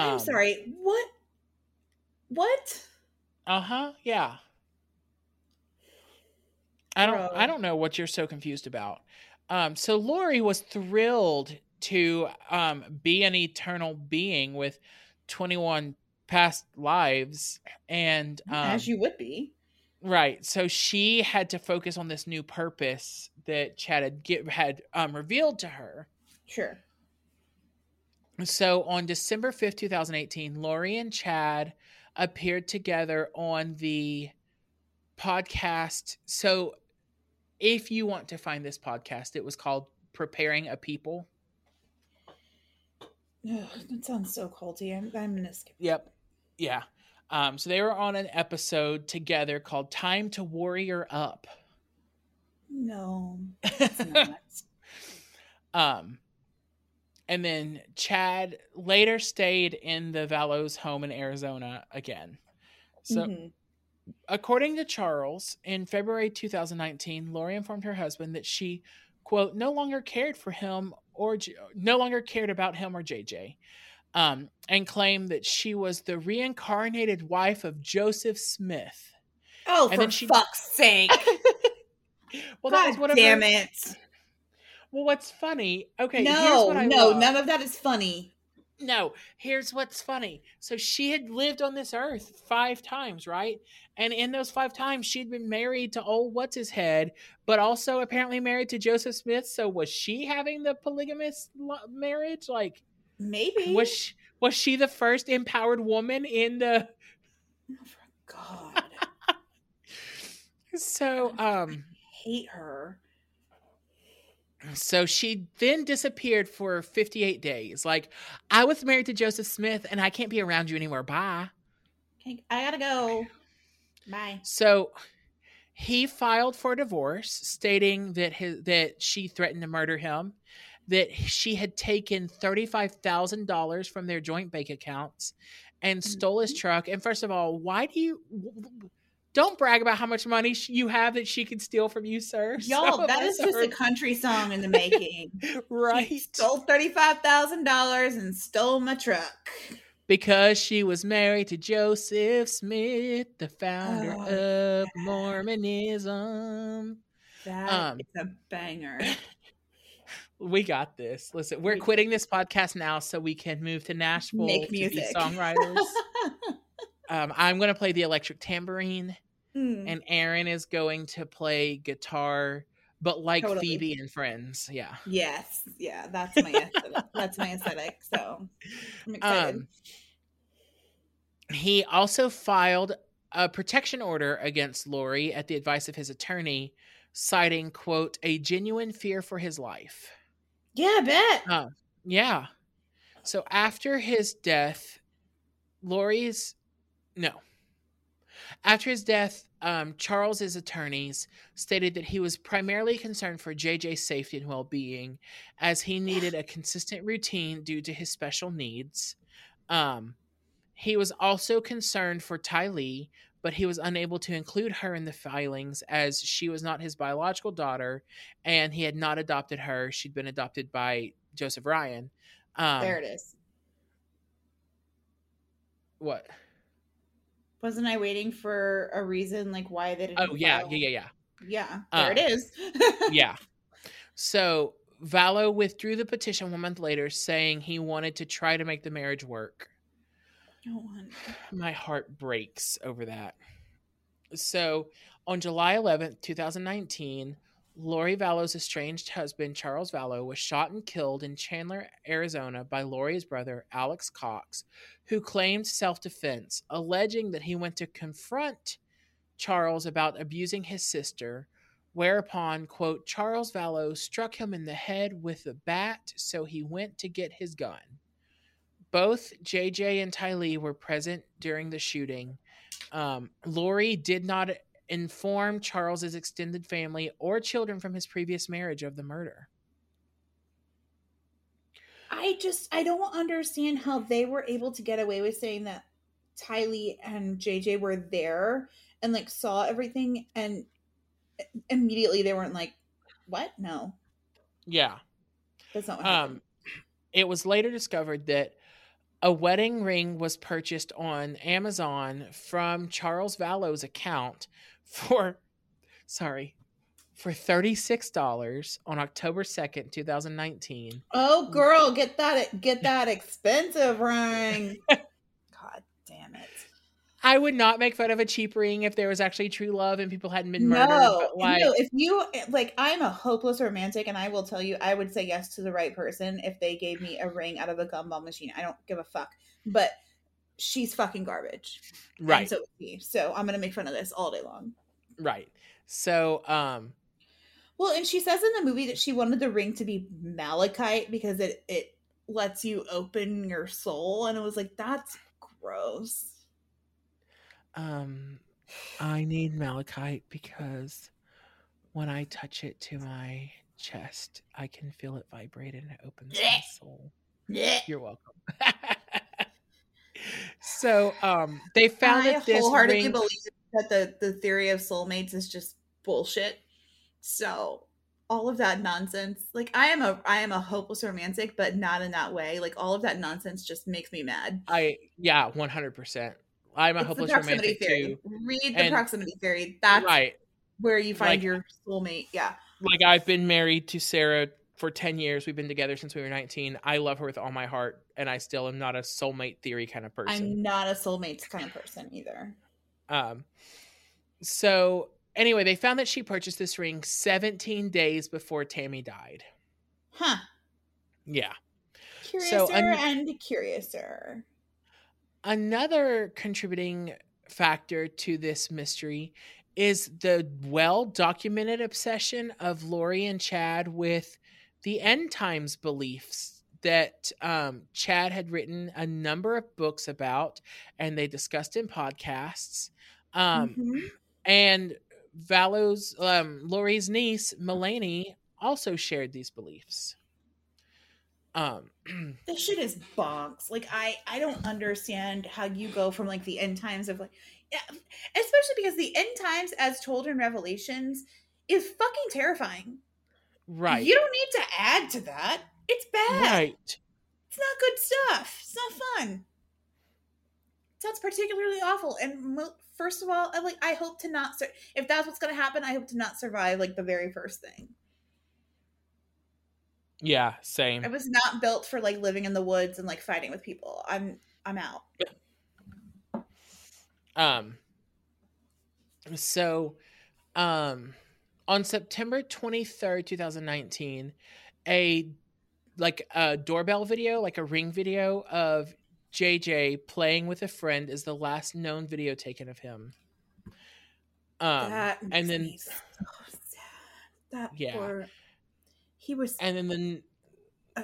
i'm Um, sorry what what Uh huh. Yeah. I don't. I don't know what you're so confused about. Um. So Lori was thrilled to um be an eternal being with 21 past lives, and um, as you would be right. So she had to focus on this new purpose that Chad had get, had um revealed to her. sure So on December 5th, 2018, Lori and Chad appeared together on the podcast. So if you want to find this podcast, it was called Preparing a People. Ugh, that sounds so culty. I'm, I'm gonna skip. Yep. Yeah. Um, so they were on an episode together called Time to Warrior Up. No, um, and then Chad later stayed in the Vallows home in Arizona again. So, Mhm. according to Charles, in February 2019, Lori informed her husband that she, quote, no longer cared for him or no longer cared about him or JJ, um, and claimed that she was the reincarnated wife of Joseph Smith. Oh, And for she- fuck's sake! Well, that was God whatever. damn it! Well, what's funny? Okay, here's no, what I no, love. none of that is funny. No, here's what's funny. So she had lived on this earth five times, right? And in those five times, she'd been married to old what's his head, but also apparently married to Joseph Smith. So was she having the polygamous marriage? Like, Maybe. was she, was she the first empowered woman in the? Oh, for God, So, um, hate her. so she then disappeared for 58 days. Like, I was married to Joseph Smith, and I can't be around you anymore. Bye. Okay, I gotta go. Bye. So he filed for divorce, stating that his that she threatened to murder him, that she had taken thirty five thousand dollars from their joint bank accounts, and stole his truck. And first of all, why do you? Don't brag about how much money you have that she could steal from you, sir. Y'all, of that us just a country song in the making. right She stole thirty-five thousand dollars and stole my truck. because she was married to Joseph Smith, the founder Oh, of Mormonism. That Um, is a banger. We got this. Listen, we're We- quitting this podcast now so we can move to Nashville Make to be songwriters. um, I'm going to play the electric tambourine, Mm. and Aaron is going to play guitar, but like Totally. Phoebe and Friends. Yeah. yes, yeah, that's my aesthetic. that's my aesthetic. So I'm excited. Um, he also filed a protection order against Lori at the advice of his attorney, citing, quote, a genuine fear for his life. Yeah, I bet. Oh, yeah. So after his death, Lori's no. After his death, um, Charles's attorneys stated that he was primarily concerned for JJ's safety and well-being, as he needed a consistent routine due to his special needs. Um, he was also concerned for Tylee, but he was unable to include her in the filings as she was not his biological daughter, and he had not adopted her. She'd been adopted by Joseph Ryan. Um, there it is. What? Wasn't I waiting for a reason like why they didn't? Oh yeah, yeah, yeah, yeah. yeah. There it is. yeah. So Vallow withdrew the petition one month later, saying he wanted to try to make the marriage work. Oh, hon. My heart breaks over that. So on July 11th, 2019, Lori Vallow's estranged husband, Charles Vallow, was shot and killed in Chandler, Arizona by Lori's brother, Alex Cox, who claimed self defense, alleging that he went to confront Charles about abusing his sister, whereupon, quote, Charles Valo struck him in the head with a bat, so he went to get his gun. Both JJ and Tylee were present during the shooting. Um, Lori did not inform Charles's extended family or children from his previous marriage of the murder. I just I don't understand how they were able to get away with saying that Tylee and JJ were there and like saw everything and immediately they weren't like, What? No. Yeah. That's not what happened. Um, it was later discovered that a wedding ring was purchased on Amazon from Charles Vallow's account for, sorry, for $36 on October 2nd, 2019. Oh girl, get that get that expensive ring. God damn it. I would not make fun of a cheap ring if there was actually true love and people hadn't been murdered. No, but like, no. If you like, I'm a hopeless romantic, and I will tell you, I would say yes to the right person if they gave me a ring out of a gumball machine. I don't give a fuck. But she's fucking garbage, and right, so is he. So I'm gonna make fun of this all day long. right. So, um, Well, and she says in the movie that she wanted the ring to be malachite because it it lets you open your soul, and it was like that's gross. Um, I need malachite because when I touch it to my chest, I can feel it vibrate and it opens my soul. Yeah. You're welcome. so, um, they found I that this wholeheartedly ring. believe that the the theory of soulmates is just bullshit. So all of that nonsense, like I am a I am a hopeless romantic, but not in that way. Like all of that nonsense just makes me mad. I yeah, one hundred percent. I'm a It's hopeless romantic theory. too. Read the And- proximity theory. That's Right. where you find Like- your soulmate. Yeah. Like I've been married to Sarah for ten years. We've been together since we were nineteen. I love her with all my heart, and I still am not a soulmate theory kind of person. I'm not a soulmates kind of person either. Um, so anyway, they found that she purchased this ring 17 days before Tammy died. Huh. Yeah. Curiouser an- and curiouser. Another contributing factor to this mystery is the well documented obsession of Lori and Chad with the end times beliefs that um, Chad had written a number of books about and they discussed in podcasts. Um, Mhm. And Vallow's um Lori's niece, Melanie, also shared these beliefs. Um this shit is bonks. Like I I don't understand how you go from like the end times of like yeah, especially because the end times as told in Revelations is fucking terrifying. right. You don't need to add to that. It's bad. right. It's not good stuff. It's not fun. It sounds particularly awful. And mo- first of all, I like I hope to not sur- if that's what's going to happen, I hope to not survive like the very first thing. Yeah, same. I was not built for like living in the woods and like fighting with people. I'm I'm out. Um so um on September 23rd, 2019, a like a doorbell video, like a ring video of JJ playing with a friend is the last known video taken of him. Um that and then me so sad. That Yeah. poor he was and then the, a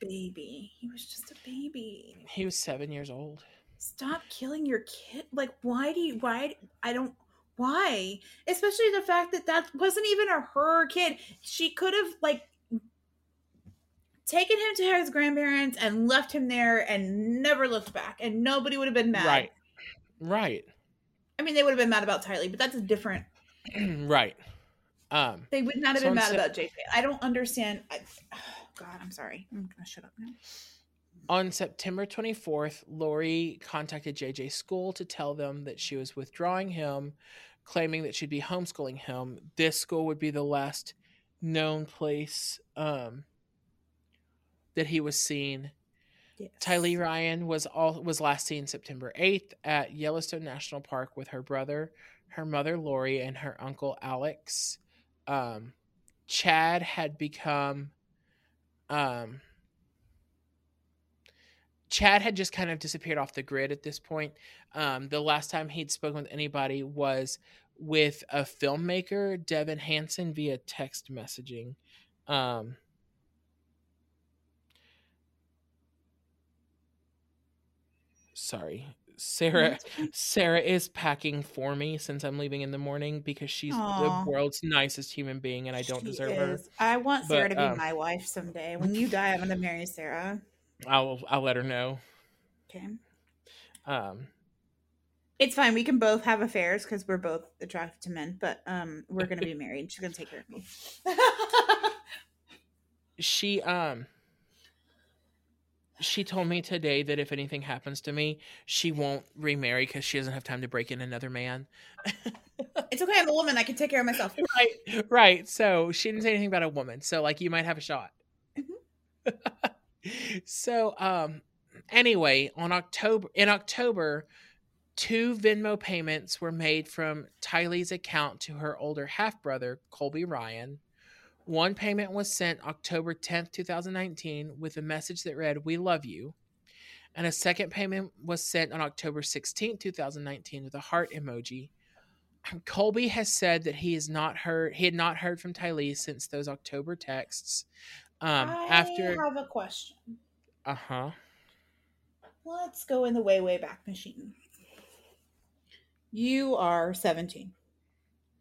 baby. He was just a baby. he was 7 years old. Stop killing your kid. Like why do you why I don't why? Especially the fact that that wasn't even a her kid. She could have like taken him to his grandparents and left him there and never looked back and nobody would have been mad. Right. Right. I mean they would have been mad about Tylee, but that's a different right. Um They would not have So been mad about JJ. I don't understand. I, oh God, I'm sorry. I'm gonna shut up now. On September 24th, Lori contacted JJ's school to tell them that she was withdrawing him, claiming that she'd be homeschooling him. This school would be the last known place um, that he was seen. Yes. Tylee Ryan was all was last seen September 8th at Yellowstone National Park with her brother, her mother Lori, and her uncle Alex. Um, Chad had become um, Chad had just kind of disappeared off the grid at this point. Um, the last time he'd spoken with anybody was with a filmmaker, Devin Hansen, via text messaging. Um, sorry, Sarah. Sarah is packing for me since I'm leaving in the morning because she's Aw. the world's nicest human being, and I don't She deserve her. I want Sarah But, to be um, my wife someday. When you die, I'm gonna marry Sarah. I'll I'll let her know. Okay. Um, It's fine. We can both have affairs because we're both attracted to men, but um, we're gonna be married. She's gonna take care of me. she um she told me today that if anything happens to me, she won't remarry because she doesn't have time to break in another man. it's okay. I'm a woman. I can take care of myself. right, right. So she didn't say anything about a woman. So like you might have a shot. so um anyway, on October in October, Two Venmo payments were made from Tylee's account to her older half brother, Colby Ryan. One payment was sent October 10th, 2019, with a message that read, We love you. And a second payment was sent on October 16th, 2019, with a heart emoji. Colby has said that he has not heard he had not heard from Tylee since those October texts. Um, I after have a question. uh huh. Let's go in the way way back machine. You are 17.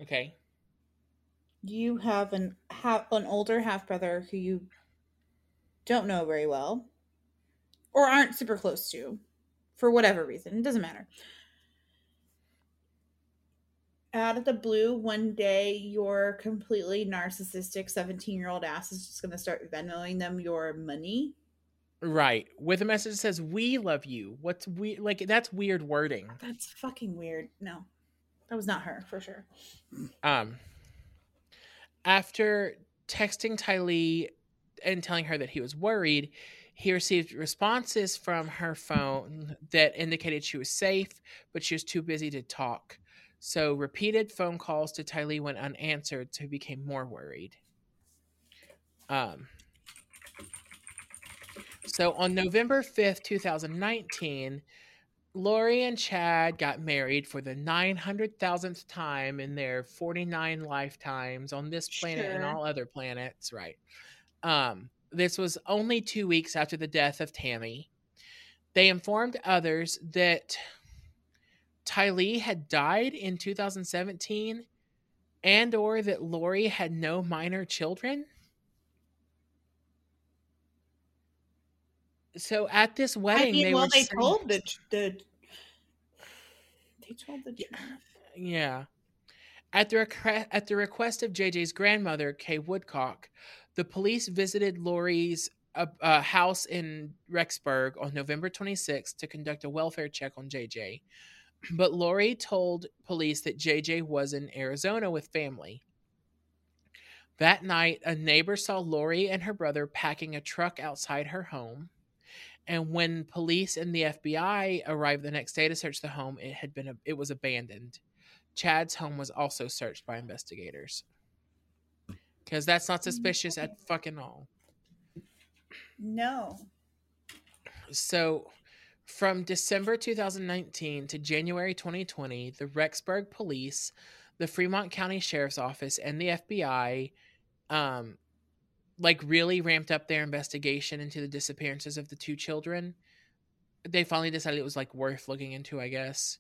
Okay. You have an have an older half brother who you don't know very well or aren't super close to for whatever reason. It doesn't matter. Out of the blue, one day your completely narcissistic 17 year old ass is just going to start Venmoing them your money. Right. With a message that says "We love you." What's we like? That's weird wording. That's fucking weird. No, that was not her for sure. Um. After texting Tylee and telling her that he was worried, he received responses from her phone that indicated she was safe, but she was too busy to talk. So repeated phone calls to Tylee went unanswered, so he became more worried. Um. So on November 5th, 2019, Lori and Chad got married for the 900,000th time in their 49 lifetimes on this planet and all other planets, right? Um, this was only two weeks after the death of Tammy. They informed others that Tylee had died in 2017 and or that Lori had no minor children. So at this wedding, I mean, they well, they saying- told the the they told the truth. Yeah. At the, request, at the request of JJ's grandmother, Kay Woodcock, the police visited Lori's uh, uh, house in Rexburg on November 26th to conduct a welfare check on JJ. But Lori told police that JJ was in Arizona with family. That night, a neighbor saw Lori and her brother packing a truck outside her home. And when police and the FBI arrived the next day to search the home, it had been it was abandoned. Chad's home was also searched by investigators. Because that's not suspicious at fucking all. No. So, from December 2019 to January 2020, the Rexburg Police, the Fremont County Sheriff's Office, and the FBI, um, like really ramped up their investigation into the disappearances of the two children. They finally decided it was like worth looking into, I guess,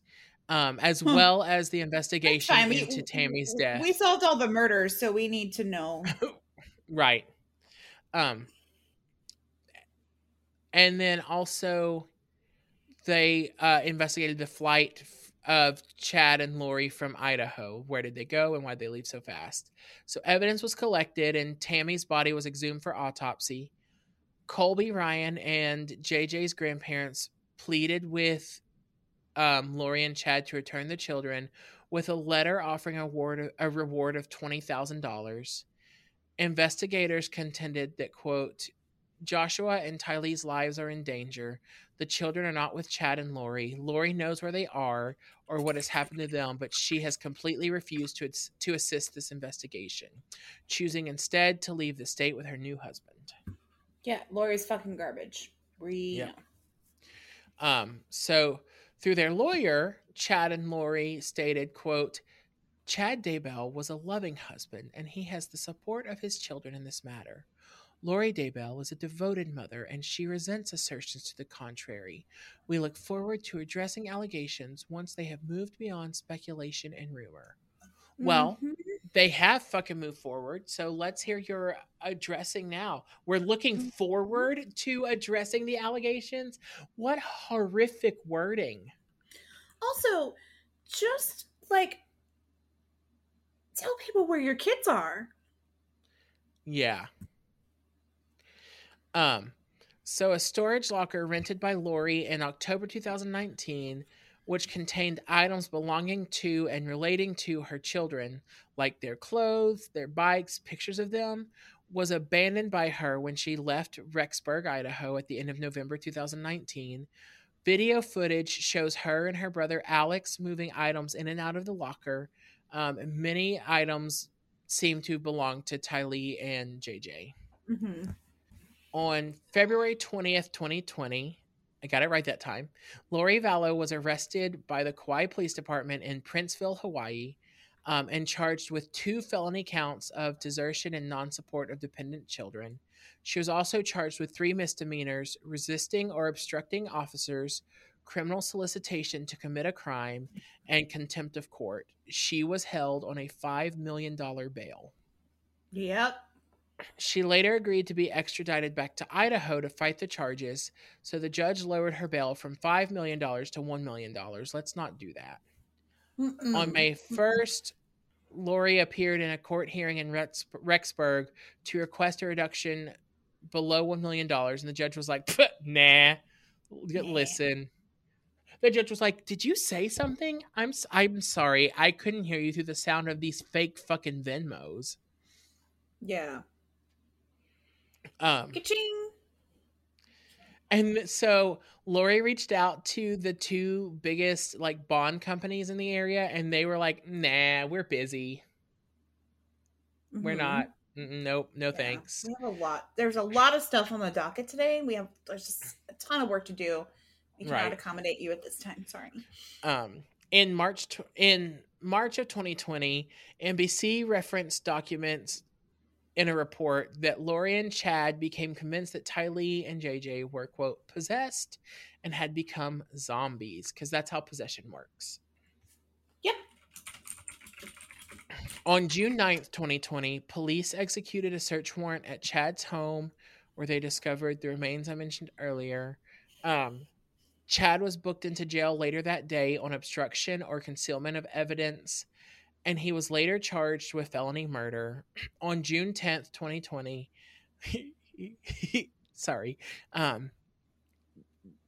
um, as Huh. well as the investigation fine. We- into Tammy's death. We solved all the murders, so we need to know. Right. Um and then also they uh investigated the flight of Chad and Lori from Idaho. Where did they go and why did they leave so fast? So evidence was collected and Tammy's body was exhumed for autopsy. Colby Ryan and JJ's grandparents pleaded with um, Lori and Chad to return the children with a letter offering a, a reward of $20,000 investigators contended that quote joshua and tylee's lives are in danger the children are not with chad and lori lori knows where they are or what has happened to them but she has completely refused to, to assist this investigation choosing instead to leave the state with her new husband Yeah, Lori's fucking garbage. We Yeah. know. Um, so through their lawyer, Chad and Lori stated, quote, Chad Daybell was a loving husband, and he has the support of his children in this matter. Lori Daybell is a devoted mother, and she resents assertions to the contrary. We look forward to addressing allegations once they have moved beyond speculation and rumor. Well, Mhm. they have fucking moved forward. So let's hear your addressing now. We're looking forward to addressing the allegations. What horrific wording. also just like tell people where your kids are. Yeah. Um so a storage locker rented by Lori in October 2019 which contained items belonging to and relating to her children like their clothes, their bikes, pictures of them was abandoned by her when she left Rexburg, Idaho at the end of November 2019. Video footage shows her and her brother Alex moving items in and out of the locker. Um, many items seem to belong to Tylee and JJ. Mm-hmm. On February 20th, 2020, I got it right that time, Lori Vallow was arrested by the Kauai Police Department in Princeville, Hawaii, um, and charged with two felony counts of desertion and non support of dependent children. She was also charged with three misdemeanors resisting or obstructing officers, criminal solicitation to commit a crime, and contempt of court. She was held on a $5 million bail. Yep. She later agreed to be extradited back to Idaho to fight the charges, so the judge lowered her bail from $5 million to $1 million. Let's not do that. Mm-mm. On May 1st, Lori appeared in a court hearing in Rex- Rexburg to request a reduction below $1 million, and the judge was like, nah, listen. The judge was like, "Did you say something? I'm I'm sorry, I couldn't hear you through the sound of these fake fucking Venmos." Yeah. Um, Ka-ching. And so Lori reached out to the two biggest like bond companies in the area, and they were like, "Nah, we're busy. We're Mhm. not. Nope, no Yeah. thanks." We have a lot. There's a lot of stuff on the docket today. We have there's just a ton of work to do. We cannot Right. accommodate you at this time. Sorry. Um, in March tw- in March of 2020, NBC referenced documents in a report that Lori and Chad became convinced that Tylee and JJ were quote possessed and had become zombies because that's how possession works. Yep. On June 9th, 2020, police executed a search warrant at Chad's home where they discovered the remains I mentioned earlier. Um, Chad was booked into jail later that day on obstruction or concealment of evidence, and he was later charged with felony murder. On June 10th, 2020, sorry, um,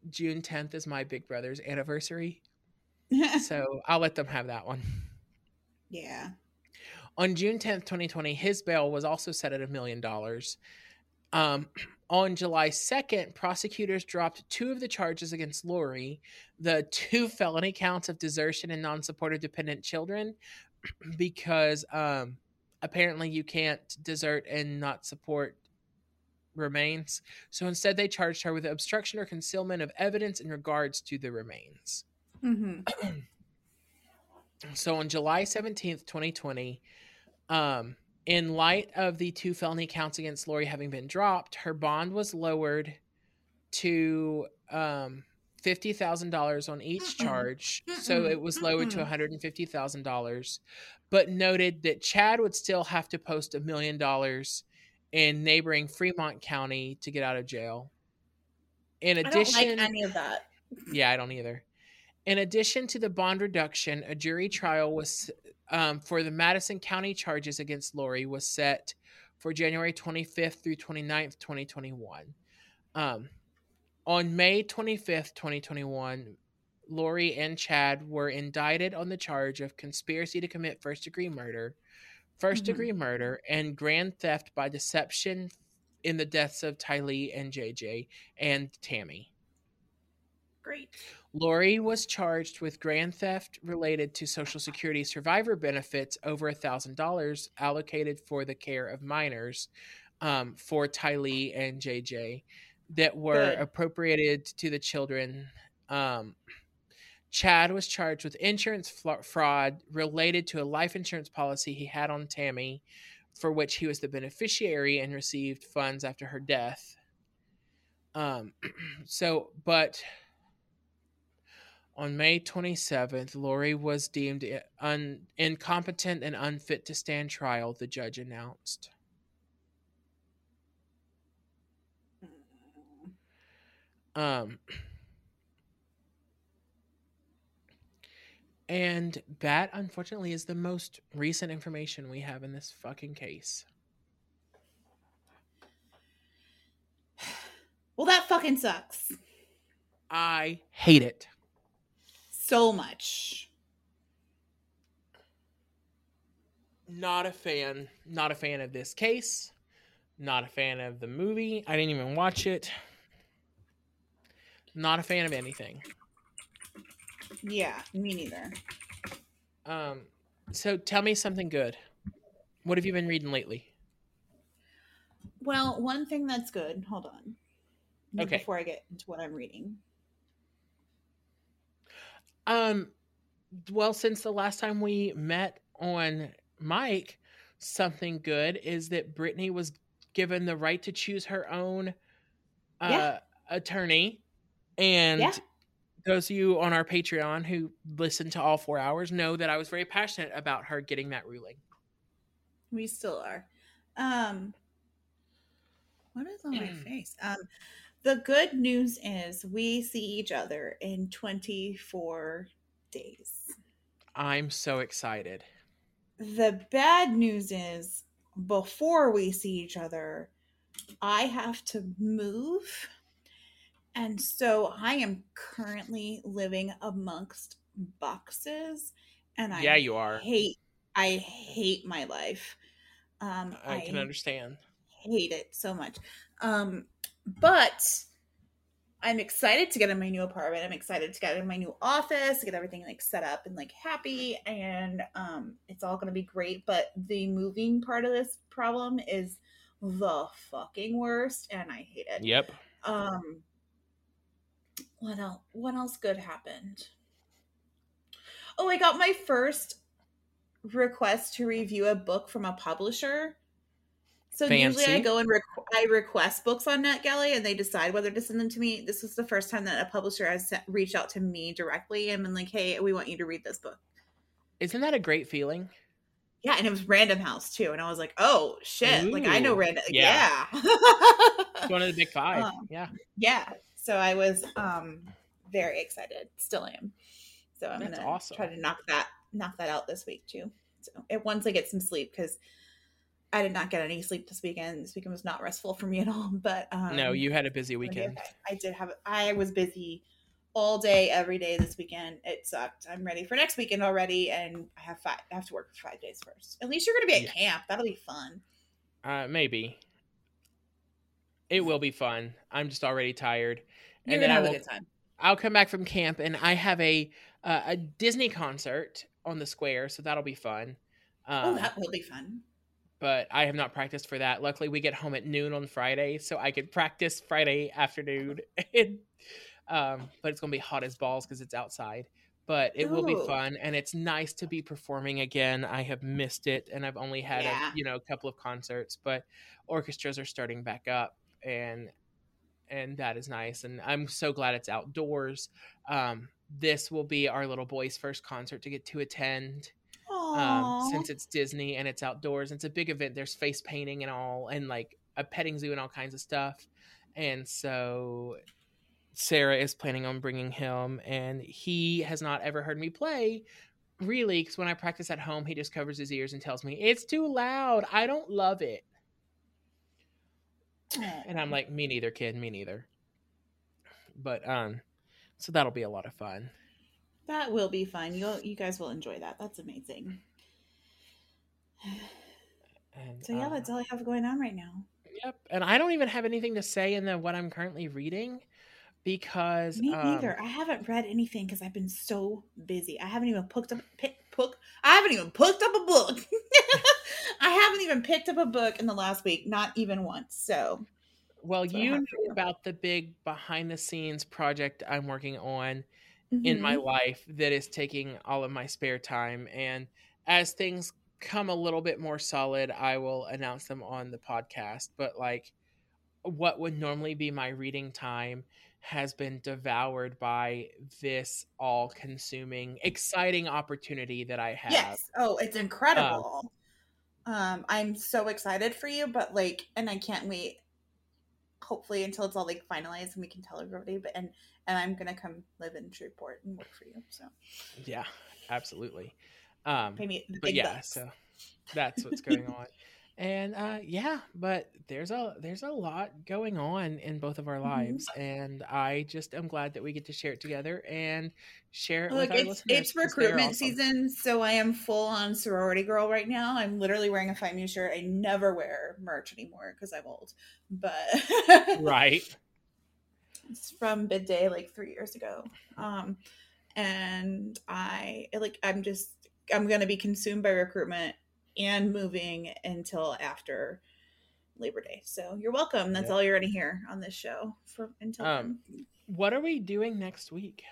June 10th is my big brother's anniversary, so I'll let them have that one. yeah. On June 10th, 2020, his bail was also set at a million dollars. Um, on July 2nd, prosecutors dropped two of the charges against Lori the two felony counts of desertion and non supportive dependent children, because um, apparently you can't desert and not support remains. So instead, they charged her with obstruction or concealment of evidence in regards to the remains. Mm-hmm. So on July 17th, 2020, um, in light of the two felony counts against Lori having been dropped, her bond was lowered to um, $50,000 on each charge. So it was lowered to $150,000, but noted that Chad would still have to post a million dollars in neighboring Fremont County to get out of jail. In I don't addition, like any of that. yeah, I don't either. In addition to the bond reduction, a jury trial was um, for the Madison County charges against Lori was set for January 25th through 29th, 2021. Um, on May 25th, 2021, Lori and Chad were indicted on the charge of conspiracy to commit first degree murder, 1st Mhm. degree murder, and grand theft by deception in the deaths of Tylee and JJ and Tammy. Great. Lori was charged with grand theft related to Social Security survivor benefits over a thousand dollars allocated for the care of minors um, for Tylee and JJ that were Good. appropriated to the children. Um, Chad was charged with insurance fraud related to a life insurance policy he had on Tammy, for which he was the beneficiary and received funds after her death. Um, so, but on May 27th, Lori was deemed un- incompetent and unfit to stand trial, the judge announced. Um, and that, unfortunately, is the most recent information we have in this fucking case. Well, that fucking sucks I hate it. so much. Not a fan. Not a fan of this case. Not a fan of the movie. I didn't even watch it. Not a fan of anything. Yeah, me neither. Um, so tell me something good. What have you been reading lately? Well, one thing that's good. Hold on. Okay. Before I get into what I'm reading. Um, well, since the last time we met on mic, something good is that Brittany was given the right to choose her own uh, Yeah. attorney, and Yeah. those of you on our Patreon who listen to all four hours know that I was very passionate about her getting that ruling. We still are. Um what is on my face? Um the good news is we see each other in 24 days. I'm so excited. The bad news is before we see each other, I have to move. And so I am currently living amongst boxes and I yeah, you are. hate I hate my life. Um I can understand. hate it so much. Um, but I'm excited to get in my new apartment. I'm excited to get in my new office, to get everything like set up and like happy, and um, it's all gonna be great. But the moving part of this problem is the fucking worst, and I hate it. Yep. Um, what else? What else good happened? Oh, I got my first request to review a book from a publisher. So usually I go and requ- I request books on NetGalley, and they decide whether to send them to me. This was the first time that a publisher has sent, reached out to me directly and been like, "Hey, we want you to read this book." Isn't that a great feeling? Yeah, and it was Random House too, and I was like, "Oh shit!" like I know Random. yeah. Yeah. It's one of the big five. Um, yeah. yeah so i was um very excited still am so i'm That's gonna awesome. try to knock that knock that out this week too so it, once i get some sleep because i did not get any sleep this weekend this weekend was not restful for me at all but um no, you had a busy I'm gonna be weekend. i did have i was busy all day every day this weekend it sucked i'm ready for next weekend already and i have five i have to work for five days first at least you're gonna be at Yeah. camp that'll be fun Uh, maybe. It will be fun. I'm just already tired. You're and then I will, good time I'll come back from camp and I have a uh, a Disney concert on the square, so that'll be fun. Um, oh that will be fun but I have not practiced for that. Luckily, we get home at noon on Friday, so I could practice Friday afternoon. and, um, but it's gonna be hot as balls because it's outside. But it will be fun, and it's nice to be performing again. I have missed it, and I've only had Yeah. a you know a couple of concerts, but orchestras are starting back up, and and that is nice. And I'm so glad it's outdoors. Um, this will be our little boy's first concert to get to attend um, since it's Disney and it's outdoors. It's a big event. There's face painting and all, and like a petting zoo and all kinds of stuff. And so Sarah is planning on bringing him, and he has not ever heard me play. Really, because when I practice at home, he just covers his ears and tells me it's too loud. I don't love it. And I'm like, me neither, kid, me neither. But um, so that'll be a lot of fun. That will be fun. You'll you guys will enjoy that. That's amazing. And, So yeah, um, that's all I have going on right now. Yep, and I don't even have anything to say in the what I'm currently reading because Me um, neither. I haven't read anything because I've been so busy. I haven't even picked up pick, book. I haven't even picked up a book. I haven't even picked up a book in the last week, not even once. So Well, That's what I you know about the big behind the scenes project I'm working on in my Mhm. life that is taking all of my spare time. And as things come a little bit more solid, I will announce them on the podcast. But like what would normally be my reading time has been devoured by this all consuming, exciting opportunity that I have. yes. Oh, it's incredible. um, I'm so excited for you, but like, and I can't wait. Hopefully, until it's all like finalized and we can tell everybody. But and and I'm gonna come live in Shreveport and work for you. So Yeah, absolutely. Um, pay me but yeah, bucks. so that's what's going on. And uh yeah, but there's a there's a lot going on in both of our Mhm. lives and I just am glad that we get to share it together and share it Look, it's it's recruitment awesome. season, so I am full on sorority girl right now. I'm literally wearing a Five New shirt. I never wear merch anymore because I'm old. But Right. It's from Bid Day like three years ago. Um, and I like I'm just I'm gonna be consumed by recruitment and moving until after Labor Day. So you're welcome. That's Yep. all you're gonna hear on this show for until Um, then. What are we doing next week?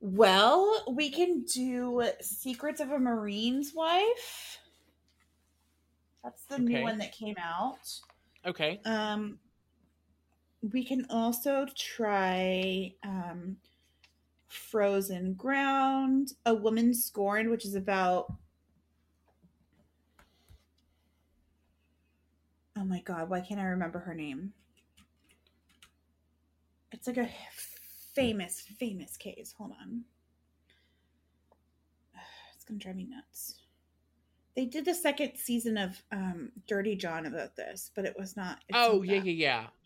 Well, we can do Secrets of a Marine's Wife. That's the Okay. new one that came out. Okay. Um, we can also try um, Frozen Ground, A Woman Scorned, which is about. Oh my god, why can't I remember her name? It's like a famous, famous case. Hold on. It's gonna drive me nuts. They did the second season of um, Dirty John about this, but it was not. Oh not yeah, that. yeah,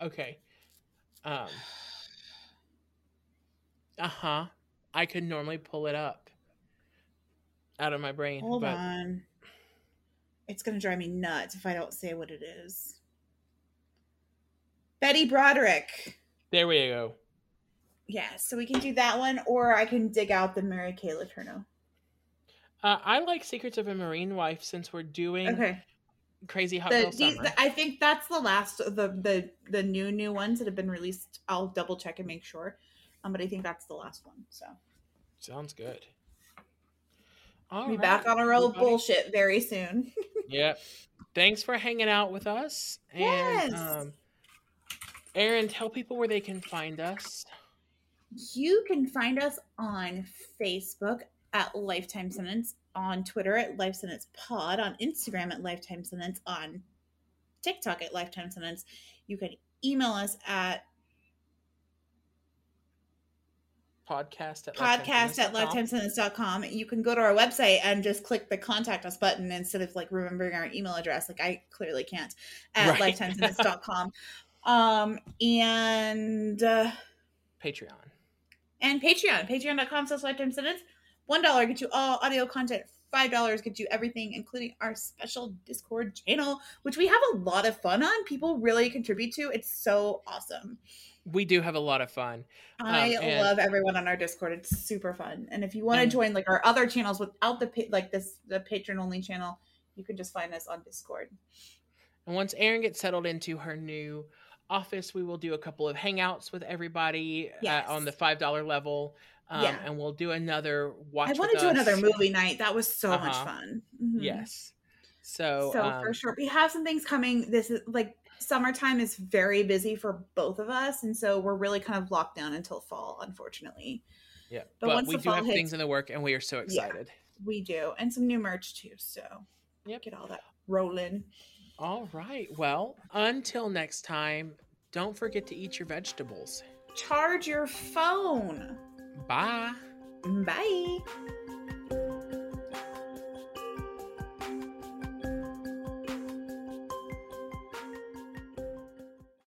yeah. Okay. Um. Uh huh. I could normally pull it up out of my brain, Hold but on. It's gonna drive me nuts if I don't say what it is. Betty Broderick. there we go. Yeah, so we can do that one, or I can dig out the Mary Kay Letourneau. Uh, I like Secrets of a Marine Wife since we're doing Okay. Crazy Hot The, Girl these, Summer. I think that's the last of the the the new new ones that have been released. I'll double check and make sure, um, but I think that's the last one. So Sounds good. All be right, back on our old everybody. bullshit very soon. Yep. Thanks for hanging out with us. And Yes. um Erin, tell people where they can find us. You can find us on Facebook at Lifetime Sentence, on Twitter at Life Sentence Pod, on Instagram at Lifetime Sentence, on TikTok at Lifetime Sentence. You can email us at Podcast at podcast at lifetimesentence.com. You can go to our website and just click the contact us button instead of like remembering our email address. Like I clearly can't at Right. lifetimesentence.com. um, and, uh, Patreon. and Patreon, patreon.com slash lifetime sentence. One dollar gets you all audio content. Five dollars gets you everything, including our special Discord channel, which we have a lot of fun on. People really contribute to. It's so awesome. We do have a lot of fun. I Um, and- love everyone on our Discord. It's super fun. And if you want to join like our other channels without the like this the patron only channel, you can just find us on Discord. And once Erin gets settled into her new office, we will do a couple of hangouts with everybody Yes. uh, on the five dollar level. Um, Yeah. and we'll do another watch. I want to do another movie night. That was so much Uh-huh. fun. Mhm. Yes. So, so um, for sure we have some things coming this is like summertime is very busy for both of us and so we're really kind of locked down until fall unfortunately yeah. but But, once we the do fall have hits- things in the work, and we are so Yeah. excited. we do and some new merch too so Yep. get all that rolling All right. Well, until next time, don't forget to eat your vegetables. charge your phone Bye. bye